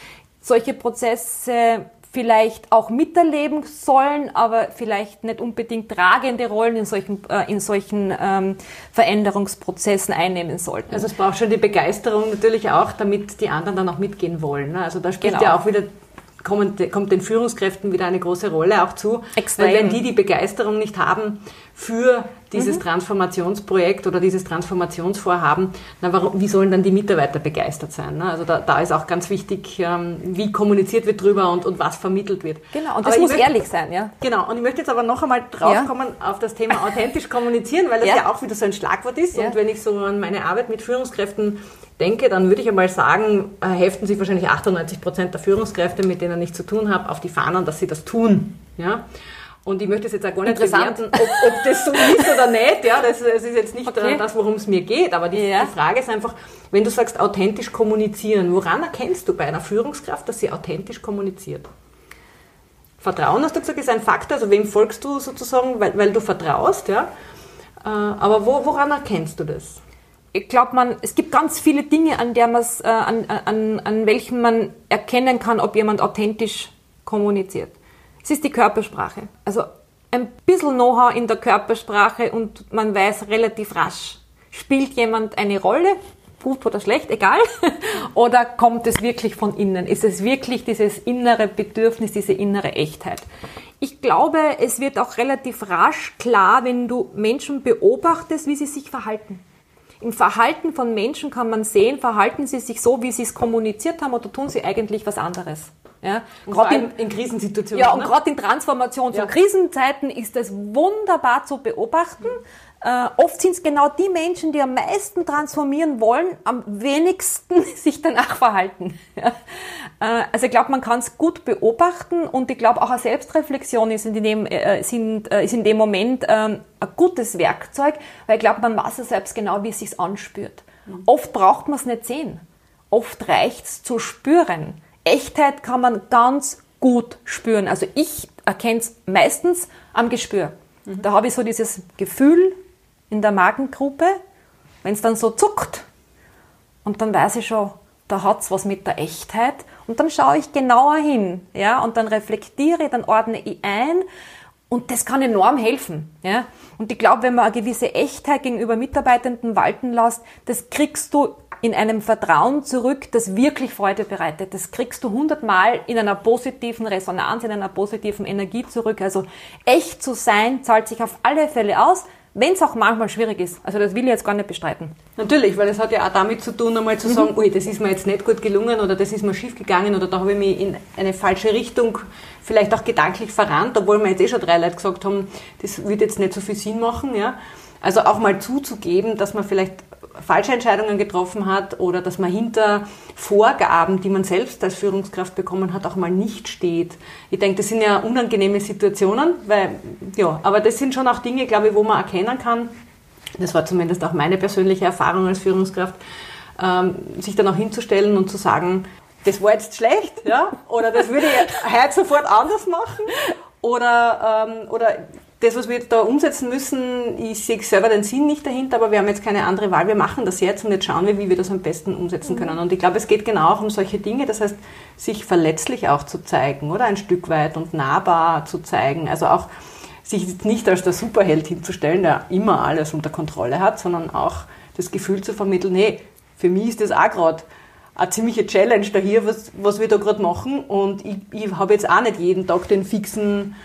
solche Prozesse vielleicht auch miterleben sollen, aber vielleicht nicht unbedingt tragende Rollen in solchen, äh, in solchen ähm, Veränderungsprozessen einnehmen sollten. Also es braucht schon die Begeisterung natürlich auch, damit die anderen dann auch mitgehen wollen. Ne? Also da spielt genau. ja auch wieder kommt, kommt den Führungskräften wieder eine große Rolle auch zu. Extrem. Weil wenn die die Begeisterung nicht haben für dieses mhm. Transformationsprojekt oder dieses Transformationsvorhaben, na, warum, wie sollen dann die Mitarbeiter begeistert sein? Ne? Also da, da ist auch ganz wichtig, ähm, wie kommuniziert wird drüber und, und was vermittelt wird. Genau, und das aber muss möchte, ehrlich sein, ja. Genau, und ich möchte jetzt aber noch einmal draufkommen ja. auf das Thema authentisch kommunizieren, weil das ja. ja auch wieder so ein Schlagwort ist. Ja. Und wenn ich so an meine Arbeit mit Führungskräften denke, dann würde ich einmal sagen, äh, heften sich wahrscheinlich 98 Prozent der Führungskräfte, mit denen ich zu tun habe, auf die Fahnen, dass sie das tun. Ja? Und ich möchte es jetzt auch gar nicht bewerten, ob, ob, das so ist oder nicht. Ja, das, das ist jetzt nicht okay. das, worum es mir geht. Aber die, ja. die, Frage ist einfach, wenn du sagst, authentisch kommunizieren, woran erkennst du bei einer Führungskraft, dass sie authentisch kommuniziert? Vertrauen, hast du gesagt, ist ein Faktor. Also wem folgst du sozusagen, weil, weil du vertraust, ja? Äh, aber wo, woran erkennst du das? Ich glaube, man, es gibt ganz viele Dinge, an, der äh, an, an, an welchen man erkennen kann, ob jemand authentisch kommuniziert. Es ist die Körpersprache. Also ein bisschen Know-how in der Körpersprache und man weiß relativ rasch, spielt jemand eine Rolle, gut oder schlecht, egal, (laughs) oder kommt es wirklich von innen? Ist es wirklich dieses innere Bedürfnis, diese innere Echtheit? Ich glaube, es wird auch relativ rasch klar, wenn du Menschen beobachtest, wie sie sich verhalten. Im Verhalten von Menschen kann man sehen, verhalten sie sich so, wie sie es kommuniziert haben, oder tun sie eigentlich was anderes. Ja, gerade in, in, Krisensituationen. Ja, und ne? gerade in Transformations- ja. und Krisenzeiten ist es wunderbar zu beobachten. Äh, oft sind es genau die Menschen, die am meisten transformieren wollen, am wenigsten (laughs) sich danach verhalten. Ja. Äh, also ich glaube, man kann es gut beobachten und ich glaube auch eine Selbstreflexion ist in dem, äh, sind, äh, ist in dem Moment ähm, ein gutes Werkzeug, weil ich glaube, man weiß ja selbst genau, wie es sich anspürt. Mhm. Oft braucht man es nicht sehen. Oft reicht es zu spüren. Echtheit kann man ganz gut spüren. Also ich erkenne es meistens am Gespür. Mhm. Da habe ich so dieses Gefühl in der Magengruppe, wenn es dann so zuckt. Und dann weiß ich schon, da hat es was mit der Echtheit. Und dann schaue ich genauer hin. Ja, und dann reflektiere, dann ordne ich ein. Und das kann enorm helfen. Ja? Und ich glaube, wenn man eine gewisse Echtheit gegenüber Mitarbeitenden walten lässt, das kriegst du in einem Vertrauen zurück, das wirklich Freude bereitet. Das kriegst du hundertmal in einer positiven Resonanz, in einer positiven Energie zurück. Also echt zu sein, zahlt sich auf alle Fälle aus, wenn es auch manchmal schwierig ist. Also das will ich jetzt gar nicht bestreiten. Natürlich, weil es hat ja auch damit zu tun, einmal zu mhm. sagen, ui, das ist mir jetzt nicht gut gelungen oder das ist mir schief gegangen oder da habe ich mich in eine falsche Richtung vielleicht auch gedanklich verrannt, obwohl wir jetzt eh schon drei Leute gesagt haben, das wird jetzt nicht so viel Sinn machen. Ja? Also auch mal zuzugeben, dass man vielleicht falsche Entscheidungen getroffen hat oder dass man hinter Vorgaben, die man selbst als Führungskraft bekommen hat, auch mal nicht steht. Ich denke, das sind ja unangenehme Situationen, weil, ja, aber das sind schon auch Dinge, glaube ich, wo man erkennen kann, das war zumindest auch meine persönliche Erfahrung als Führungskraft, ähm, sich dann auch hinzustellen und zu sagen, das war jetzt schlecht, ja, oder das würde ich (laughs) heute sofort anders machen, oder, ähm, oder das, was wir da umsetzen müssen, ich sehe selber den Sinn nicht dahinter, aber wir haben jetzt keine andere Wahl. Wir machen das jetzt und jetzt schauen wir, wie wir das am besten umsetzen können. Und ich glaube, es geht genau auch um solche Dinge, das heißt, sich verletzlich auch zu zeigen, oder ein Stück weit und nahbar zu zeigen. Also auch sich nicht als der Superheld hinzustellen, der immer alles unter Kontrolle hat, sondern auch das Gefühl zu vermitteln, hey, für mich ist das auch gerade eine ziemliche Challenge da hier, was, was wir da gerade machen. Und ich, ich habe jetzt auch nicht jeden Tag den fixen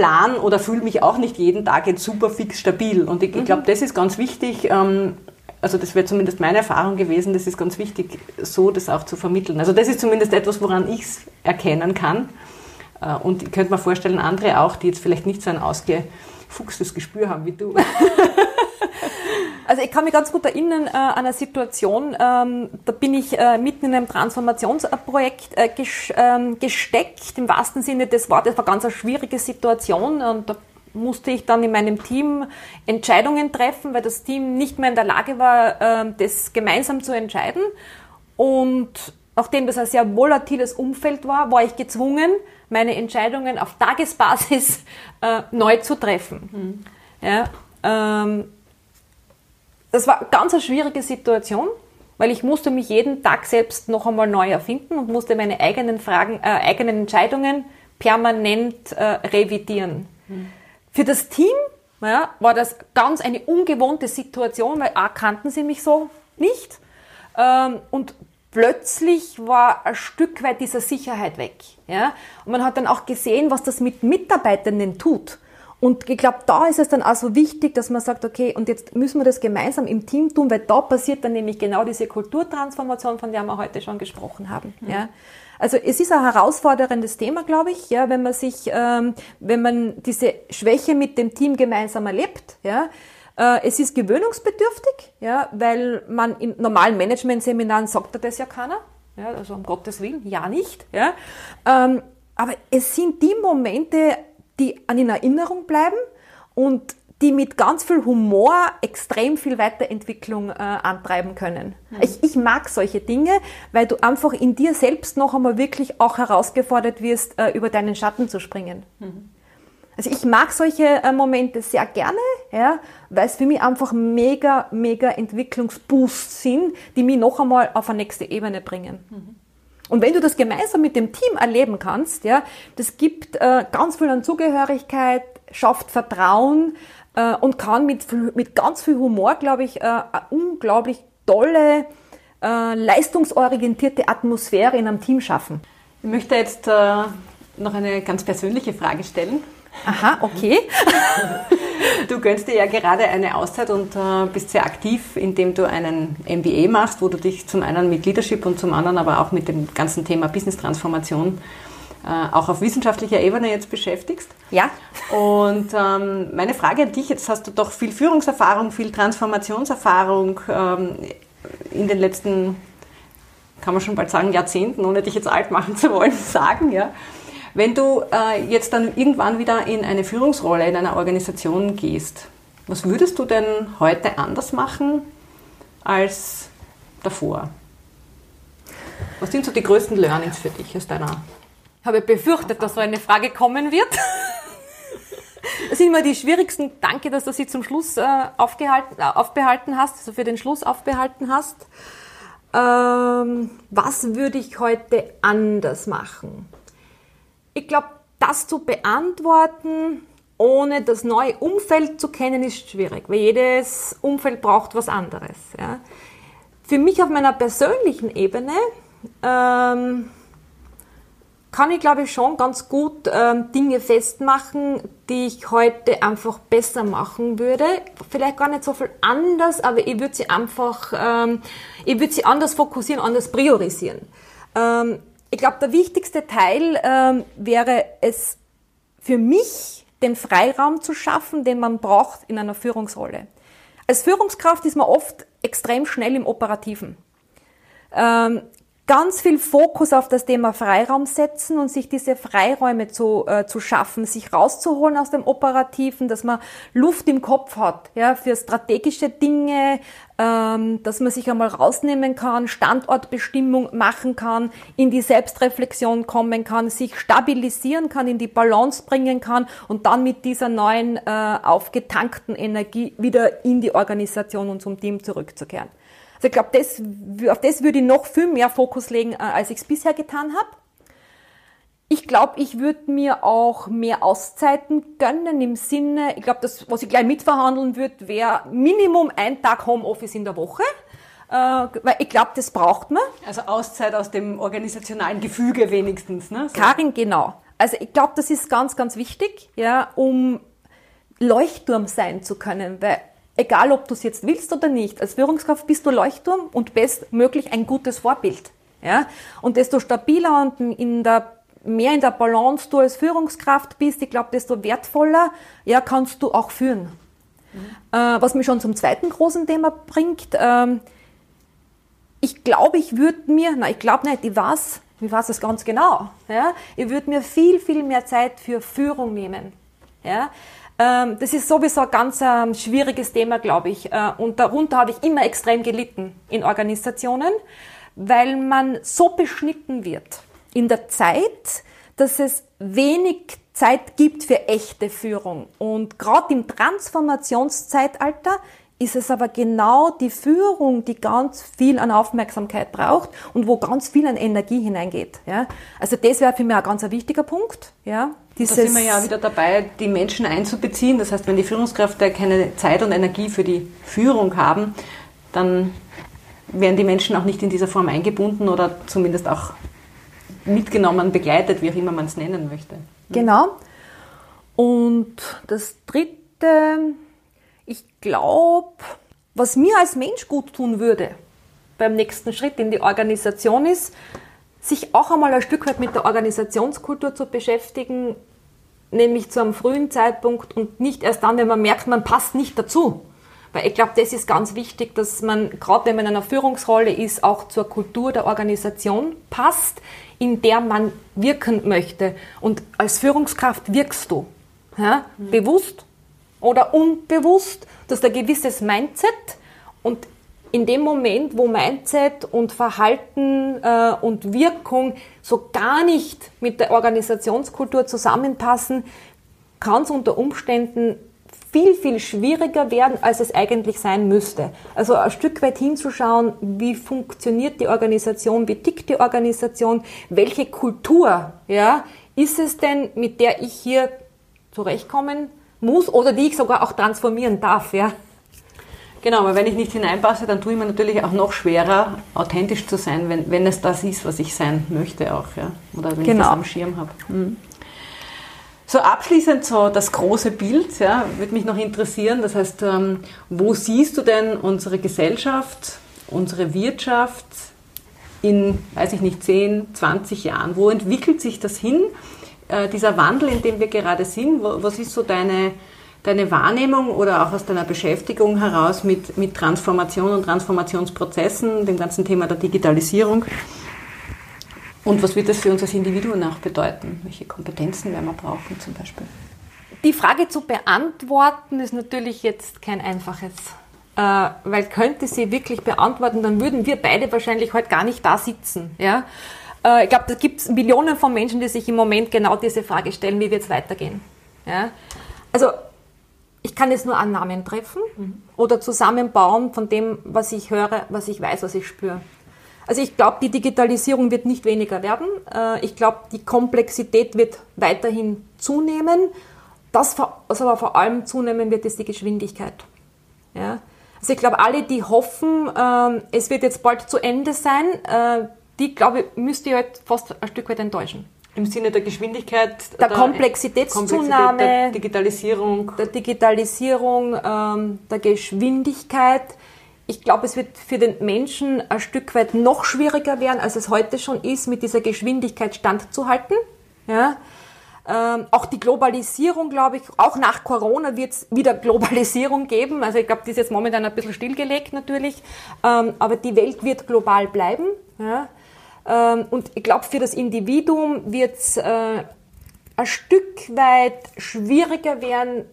plan oder fühle mich auch nicht jeden Tag jetzt super fix stabil. Und ich, ich glaube, mhm. das ist ganz wichtig. Ähm, also das wäre zumindest meine Erfahrung gewesen, das ist ganz wichtig, so das auch zu vermitteln. Also das ist zumindest etwas, woran ich es erkennen kann. Äh, und ich könnte mir vorstellen, andere auch, die jetzt vielleicht nicht so ein ausgefuchstes Gespür haben wie du. (laughs) Also ich kann mich ganz gut erinnern äh, an eine Situation, ähm, da bin ich äh, mitten in einem Transformationsprojekt äh, ges ähm, gesteckt, im wahrsten Sinne des Wortes. Das war ganz eine schwierige Situation und da musste ich dann in meinem Team Entscheidungen treffen, weil das Team nicht mehr in der Lage war, äh, das gemeinsam zu entscheiden. Und nachdem das ein sehr volatiles Umfeld war, war ich gezwungen, meine Entscheidungen auf Tagesbasis (laughs) äh, neu zu treffen. Mhm. Ja, ähm, das war ganz eine schwierige Situation, weil ich musste mich jeden Tag selbst noch einmal neu erfinden und musste meine eigenen Fragen, äh, eigenen Entscheidungen permanent äh, revidieren. Mhm. Für das Team ja, war das ganz eine ungewohnte Situation, weil A kannten sie mich so nicht ähm, und plötzlich war ein Stück weit dieser Sicherheit weg. Ja? Und man hat dann auch gesehen, was das mit Mitarbeitenden tut. Und ich glaube, da ist es dann auch so wichtig, dass man sagt, okay, und jetzt müssen wir das gemeinsam im Team tun, weil da passiert dann nämlich genau diese Kulturtransformation, von der wir heute schon gesprochen haben. Mhm. Ja. Also es ist ein herausforderndes Thema, glaube ich, ja, wenn man sich, ähm, wenn man diese Schwäche mit dem Team gemeinsam erlebt, ja. Äh, es ist gewöhnungsbedürftig, ja, weil man in normalen Management-Seminaren sagt das ja keiner, ja, also um Gottes Willen, ja nicht, ja. Ähm, aber es sind die Momente, die an in Erinnerung bleiben und die mit ganz viel Humor extrem viel Weiterentwicklung äh, antreiben können. Mhm. Ich, ich, mag solche Dinge, weil du einfach in dir selbst noch einmal wirklich auch herausgefordert wirst, äh, über deinen Schatten zu springen. Mhm. Also ich mag solche äh, Momente sehr gerne, ja, weil es für mich einfach mega, mega Entwicklungsboosts sind, die mich noch einmal auf eine nächste Ebene bringen. Mhm. Und wenn du das gemeinsam mit dem Team erleben kannst, ja, das gibt äh, ganz viel an Zugehörigkeit, schafft Vertrauen äh, und kann mit, mit ganz viel Humor, glaube ich, äh, eine unglaublich tolle, äh, leistungsorientierte Atmosphäre in einem Team schaffen. Ich möchte jetzt äh, noch eine ganz persönliche Frage stellen. Aha, okay. (laughs) du gönnst dir ja gerade eine Auszeit und äh, bist sehr aktiv, indem du einen MBA machst, wo du dich zum einen mit Leadership und zum anderen aber auch mit dem ganzen Thema Business-Transformation äh, auch auf wissenschaftlicher Ebene jetzt beschäftigst. Ja. Und ähm, meine Frage an dich, jetzt hast du doch viel Führungserfahrung, viel Transformationserfahrung ähm, in den letzten, kann man schon bald sagen, Jahrzehnten, ohne dich jetzt alt machen zu wollen, (laughs) sagen, ja. Wenn du äh, jetzt dann irgendwann wieder in eine Führungsrolle in einer Organisation gehst, was würdest du denn heute anders machen als davor? Was sind so die größten Learnings für dich aus deiner? Ich habe befürchtet, dass so eine Frage kommen wird. Das sind immer die schwierigsten. Danke, dass du sie zum Schluss äh, aufgehalten, äh, aufbehalten hast, also für den Schluss aufbehalten hast. Ähm, was würde ich heute anders machen? Ich glaube, das zu beantworten, ohne das neue Umfeld zu kennen, ist schwierig, weil jedes Umfeld braucht was anderes. Ja. Für mich auf meiner persönlichen Ebene ähm, kann ich, glaube ich, schon ganz gut ähm, Dinge festmachen, die ich heute einfach besser machen würde. Vielleicht gar nicht so viel anders, aber ich würde sie einfach, ähm, ich würde sie anders fokussieren, anders priorisieren. Ähm, ich glaube, der wichtigste Teil ähm, wäre es für mich, den Freiraum zu schaffen, den man braucht in einer Führungsrolle. Als Führungskraft ist man oft extrem schnell im Operativen. Ähm, ganz viel Fokus auf das Thema Freiraum setzen und sich diese Freiräume zu, äh, zu schaffen, sich rauszuholen aus dem Operativen, dass man Luft im Kopf hat, ja, für strategische Dinge, dass man sich einmal rausnehmen kann, Standortbestimmung machen kann, in die Selbstreflexion kommen kann, sich stabilisieren kann, in die Balance bringen kann und dann mit dieser neuen äh, aufgetankten Energie wieder in die Organisation und zum Team zurückzukehren. Also ich glaube, das, auf das würde ich noch viel mehr Fokus legen, äh, als ich es bisher getan habe. Ich glaube, ich würde mir auch mehr Auszeiten gönnen im Sinne, ich glaube, das, was ich gleich mitverhandeln würde, wäre Minimum ein Tag Homeoffice in der Woche. Äh, weil ich glaube, das braucht man. Also Auszeit aus dem organisationalen Gefüge wenigstens. Ne? So. Karin, genau. Also ich glaube, das ist ganz, ganz wichtig, ja, um Leuchtturm sein zu können, weil egal ob du es jetzt willst oder nicht, als Führungskraft bist du Leuchtturm und bestmöglich ein gutes Vorbild. Ja? Und desto stabiler und in der, mehr in der Balance du als Führungskraft bist, ich glaube, desto wertvoller ja, kannst du auch führen. Mhm. Äh, was mich schon zum zweiten großen Thema bringt, ähm, ich glaube, ich würde mir, na, ich glaube nicht, ich weiß, ich weiß es ganz genau, ja, ich würde mir viel, viel mehr Zeit für Führung nehmen. Ja, ähm, das ist sowieso ein ganz ähm, schwieriges Thema, glaube ich. Äh, und darunter habe ich immer extrem gelitten in Organisationen, weil man so beschnitten wird in der Zeit, dass es wenig Zeit gibt für echte Führung. Und gerade im Transformationszeitalter ist es aber genau die Führung, die ganz viel an Aufmerksamkeit braucht und wo ganz viel an Energie hineingeht. Ja? Also das wäre für mich ein ganz ein wichtiger Punkt. Ja? Dieses da sind wir ja wieder dabei, die Menschen einzubeziehen. Das heißt, wenn die Führungskräfte keine Zeit und Energie für die Führung haben, dann werden die Menschen auch nicht in dieser Form eingebunden oder zumindest auch mitgenommen, begleitet, wie auch immer man es nennen möchte. Genau. Und das Dritte, ich glaube, was mir als Mensch gut tun würde beim nächsten Schritt in die Organisation ist, sich auch einmal ein Stück weit mit der Organisationskultur zu beschäftigen, nämlich zu einem frühen Zeitpunkt und nicht erst dann, wenn man merkt, man passt nicht dazu. Weil ich glaube, das ist ganz wichtig, dass man, gerade wenn man in einer Führungsrolle ist, auch zur Kultur der Organisation passt, in der man wirken möchte. Und als Führungskraft wirkst du. Ja? Mhm. Bewusst oder unbewusst. Du hast ein gewisses Mindset und in dem Moment, wo Mindset und Verhalten äh, und Wirkung so gar nicht mit der Organisationskultur zusammenpassen, kann es unter Umständen viel, viel schwieriger werden, als es eigentlich sein müsste. Also ein Stück weit hinzuschauen, wie funktioniert die Organisation, wie tickt die Organisation, welche Kultur ja, ist es denn, mit der ich hier zurechtkommen muss oder die ich sogar auch transformieren darf. Ja? Genau, aber wenn ich nicht hineinpasse, dann tue ich mir natürlich auch noch schwerer, authentisch zu sein, wenn, wenn es das ist, was ich sein möchte auch, ja. Oder wenn genau. ich das am Schirm habe. Mhm. So abschließend so das große Bild, ja, würde mich noch interessieren. Das heißt, ähm, wo siehst du denn unsere Gesellschaft, unsere Wirtschaft in, weiß ich nicht, 10, 20 Jahren? Wo entwickelt sich das hin? Äh, dieser Wandel, in dem wir gerade sind, was ist so deine, deine Wahrnehmung oder auch aus deiner Beschäftigung heraus mit, mit Transformation und Transformationsprozessen, dem ganzen Thema der Digitalisierung? Und was wird das für uns als Individuen auch bedeuten? Welche Kompetenzen werden wir brauchen zum Beispiel? Die Frage zu beantworten ist natürlich jetzt kein einfaches, äh, weil könnte sie wirklich beantworten, dann würden wir beide wahrscheinlich heute gar nicht da sitzen. Ja? Äh, ich glaube, da gibt es Millionen von Menschen, die sich im Moment genau diese Frage stellen, wie wird es weitergehen. Ja? Also ich kann jetzt nur Annahmen treffen mhm. oder zusammenbauen von dem, was ich höre, was ich weiß, was ich spüre. Also ich glaube, die Digitalisierung wird nicht weniger werden. Äh, ich glaube, die Komplexität wird weiterhin zunehmen. Das, was aber vor allem zunehmen wird, ist die Geschwindigkeit. Ja? Also ich glaube, alle, die hoffen, ähm, es wird jetzt bald zu Ende sein, äh, die, glaube ich, müsste ich halt fast ein Stück weit enttäuschen. Im Sinne der Geschwindigkeit, der, der Komplexitätszunahme, der Digitalisierung, der Digitalisierung, ähm, der Geschwindigkeit ich glaube, es wird für den Menschen ein Stück weit noch schwieriger werden, als es heute schon ist, mit dieser Geschwindigkeit standzuhalten. Ja. Ähm, auch die Globalisierung, glaube ich, auch nach Corona wird es wieder Globalisierung geben. Also ich glaube, die ist jetzt momentan ein bisschen stillgelegt natürlich. Ähm, aber die Welt wird global bleiben. Ja. Ähm, und ich glaube, für das Individuum wird es äh, ein Stück weit schwieriger werden,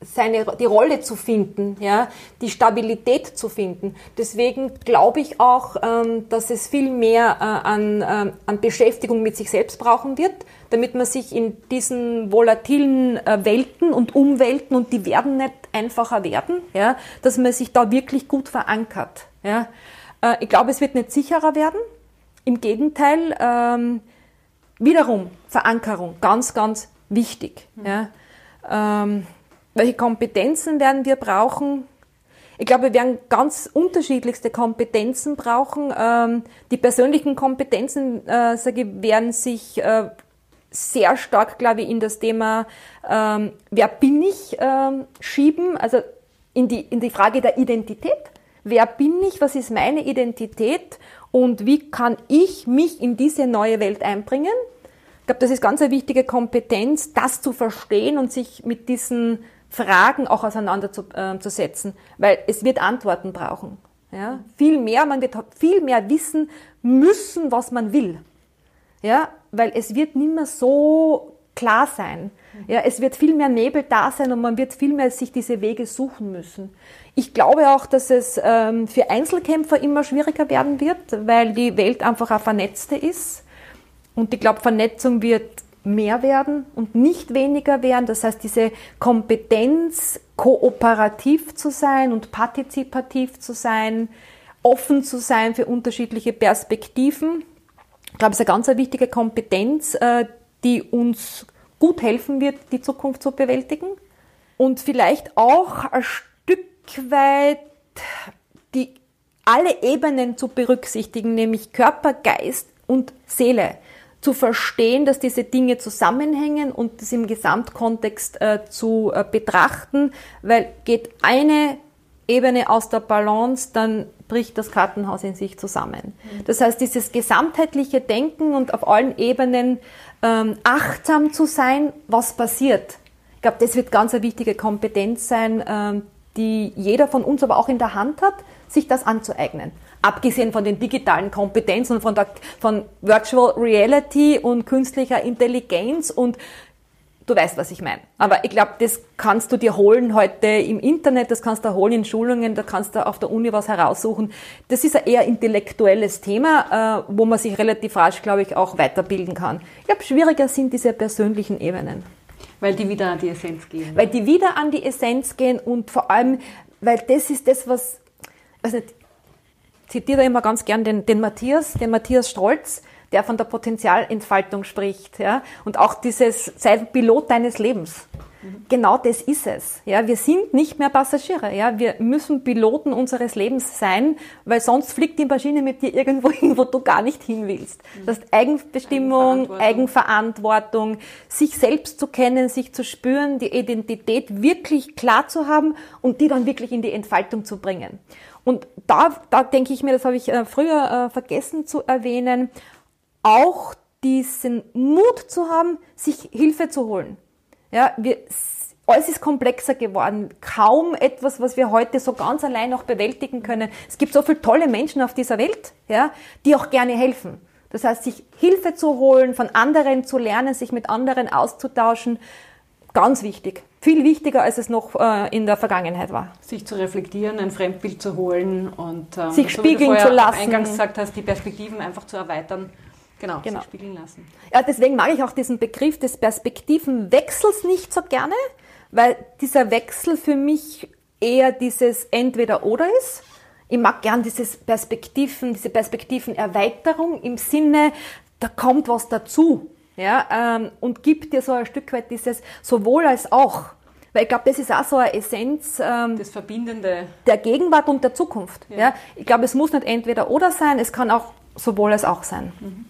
seine, die Rolle zu finden, ja, die Stabilität zu finden. Deswegen glaube ich auch, ähm, dass es viel mehr äh, an, äh, an Beschäftigung mit sich selbst brauchen wird, damit man sich in diesen volatilen äh, Welten und Umwelten, und die werden nicht einfacher werden, ja, dass man sich da wirklich gut verankert. Ja. Äh, ich glaube, es wird nicht sicherer werden. Im Gegenteil, ähm, wiederum Verankerung, ganz, ganz wichtig. Ja. Ähm, welche Kompetenzen werden wir brauchen? Ich glaube, wir werden ganz unterschiedlichste Kompetenzen brauchen. Ähm, die persönlichen Kompetenzen, äh, sage ich, werden sich äh, sehr stark, glaube ich, in das Thema, ähm, wer bin ich, ähm, schieben, also in die, in die Frage der Identität. Wer bin ich? Was ist meine Identität? Und wie kann ich mich in diese neue Welt einbringen? Ich glaube, das ist ganz eine wichtige Kompetenz, das zu verstehen und sich mit diesen Fragen auch auseinanderzusetzen, äh, weil es wird Antworten brauchen. Ja? Viel mehr, man wird viel mehr wissen müssen, was man will. Ja? Weil es wird nicht mehr so klar sein. Ja, es wird viel mehr Nebel da sein und man wird viel mehr sich diese Wege suchen müssen. Ich glaube auch, dass es ähm, für Einzelkämpfer immer schwieriger werden wird, weil die Welt einfach eine vernetzte ist. Und ich glaube, Vernetzung wird mehr werden und nicht weniger werden. Das heißt, diese Kompetenz, kooperativ zu sein und partizipativ zu sein, offen zu sein für unterschiedliche Perspektiven, ich glaube, ist eine ganz wichtige Kompetenz, äh, die uns gut helfen wird, die Zukunft zu bewältigen. Und vielleicht auch ein Stück weit die alle Ebenen zu berücksichtigen, nämlich Körper, Geist und Seele. Zu verstehen, dass diese Dinge zusammenhängen und das im Gesamtkontext äh, zu äh, betrachten, weil geht eine Ebene aus der Balance, dann bricht das Kartenhaus in sich zusammen. Das heißt, dieses gesamtheitliche Denken und auf allen Ebenen ähm, achtsam zu sein, was passiert. Ich glaube, das wird ganz eine wichtige Kompetenz sein, ähm, die jeder von uns aber auch in der Hand hat, sich das anzueignen. Abgesehen von den digitalen Kompetenzen und von, der, von Virtual Reality und künstlicher Intelligenz und du weißt, was ich meine. Aber ich glaube, das kannst du dir holen heute im Internet, das kannst du holen in Schulungen, da kannst du auf der Uni was heraussuchen. Das ist ein eher intellektuelles Thema, äh, wo man sich relativ rasch, glaube ich, auch weiterbilden kann. Ich glaube, schwieriger sind diese persönlichen Ebenen. Weil die wieder an die Essenz gehen. Weil die wieder an die Essenz gehen und vor allem, weil das ist das, was, weiß nicht, zitiere immer ganz gern den, den Matthias, den Matthias Strolz, der von der Potenzialentfaltung spricht, ja, und auch dieses, sei Pilot deines Lebens. Genau das ist es. Ja, wir sind nicht mehr Passagiere. Ja, wir müssen Piloten unseres Lebens sein, weil sonst fliegt die Maschine mit dir irgendwo (laughs) hin, wo du gar nicht hin willst. Das heißt Eigenbestimmung, Eigenverantwortung. Eigenverantwortung, sich selbst zu kennen, sich zu spüren, die Identität wirklich klar zu haben und die dann wirklich in die Entfaltung zu bringen. Und da, da denke ich mir, das habe ich äh, früher äh, vergessen zu erwähnen, auch diesen Mut zu haben, sich Hilfe zu holen. Ja, wir, alles ist komplexer geworden. Kaum etwas, was wir heute so ganz allein noch bewältigen können. Es gibt so viele tolle Menschen auf dieser Welt, ja, die auch gerne helfen. Das heißt, sich Hilfe zu holen, von anderen zu lernen, sich mit anderen auszutauschen, ganz wichtig. Viel wichtiger, als es noch äh, in der Vergangenheit war. Sich zu reflektieren, ein Fremdbild zu holen und ähm, sich spiegeln zu lassen. Eingangs gesagt hast, die Perspektiven einfach zu erweitern Genau, genau. spiegeln lassen. Ja, deswegen mag ich auch diesen Begriff des Perspektivenwechsels nicht so gerne, weil dieser Wechsel für mich eher dieses Entweder-Oder ist. Ich mag gern dieses Perspektiven, diese Perspektivenerweiterung im Sinne, da kommt was dazu, ja, ähm, und gibt dir so ein Stück weit dieses sowohl als auch. Weil ich glaube, das ist auch so eine Essenz ähm, das Verbindende der Gegenwart und der Zukunft. Ja. ja. Ich glaube, es muss nicht entweder oder sein, es kann auch sowohl als auch sein. Mhm.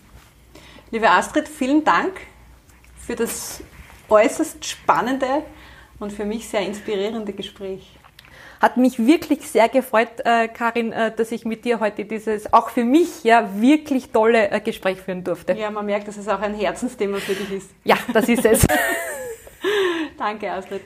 Liebe Astrid, vielen Dank für das äußerst spannende und für mich sehr inspirierende Gespräch. Hat mich wirklich sehr gefreut, äh, Karin, äh, dass ich mit dir heute dieses auch für mich ja wirklich tolle äh, Gespräch führen durfte. Ja, man merkt, dass es auch ein Herzensthema für dich ist. Ja, das ist es. (laughs) Danke, Astrid.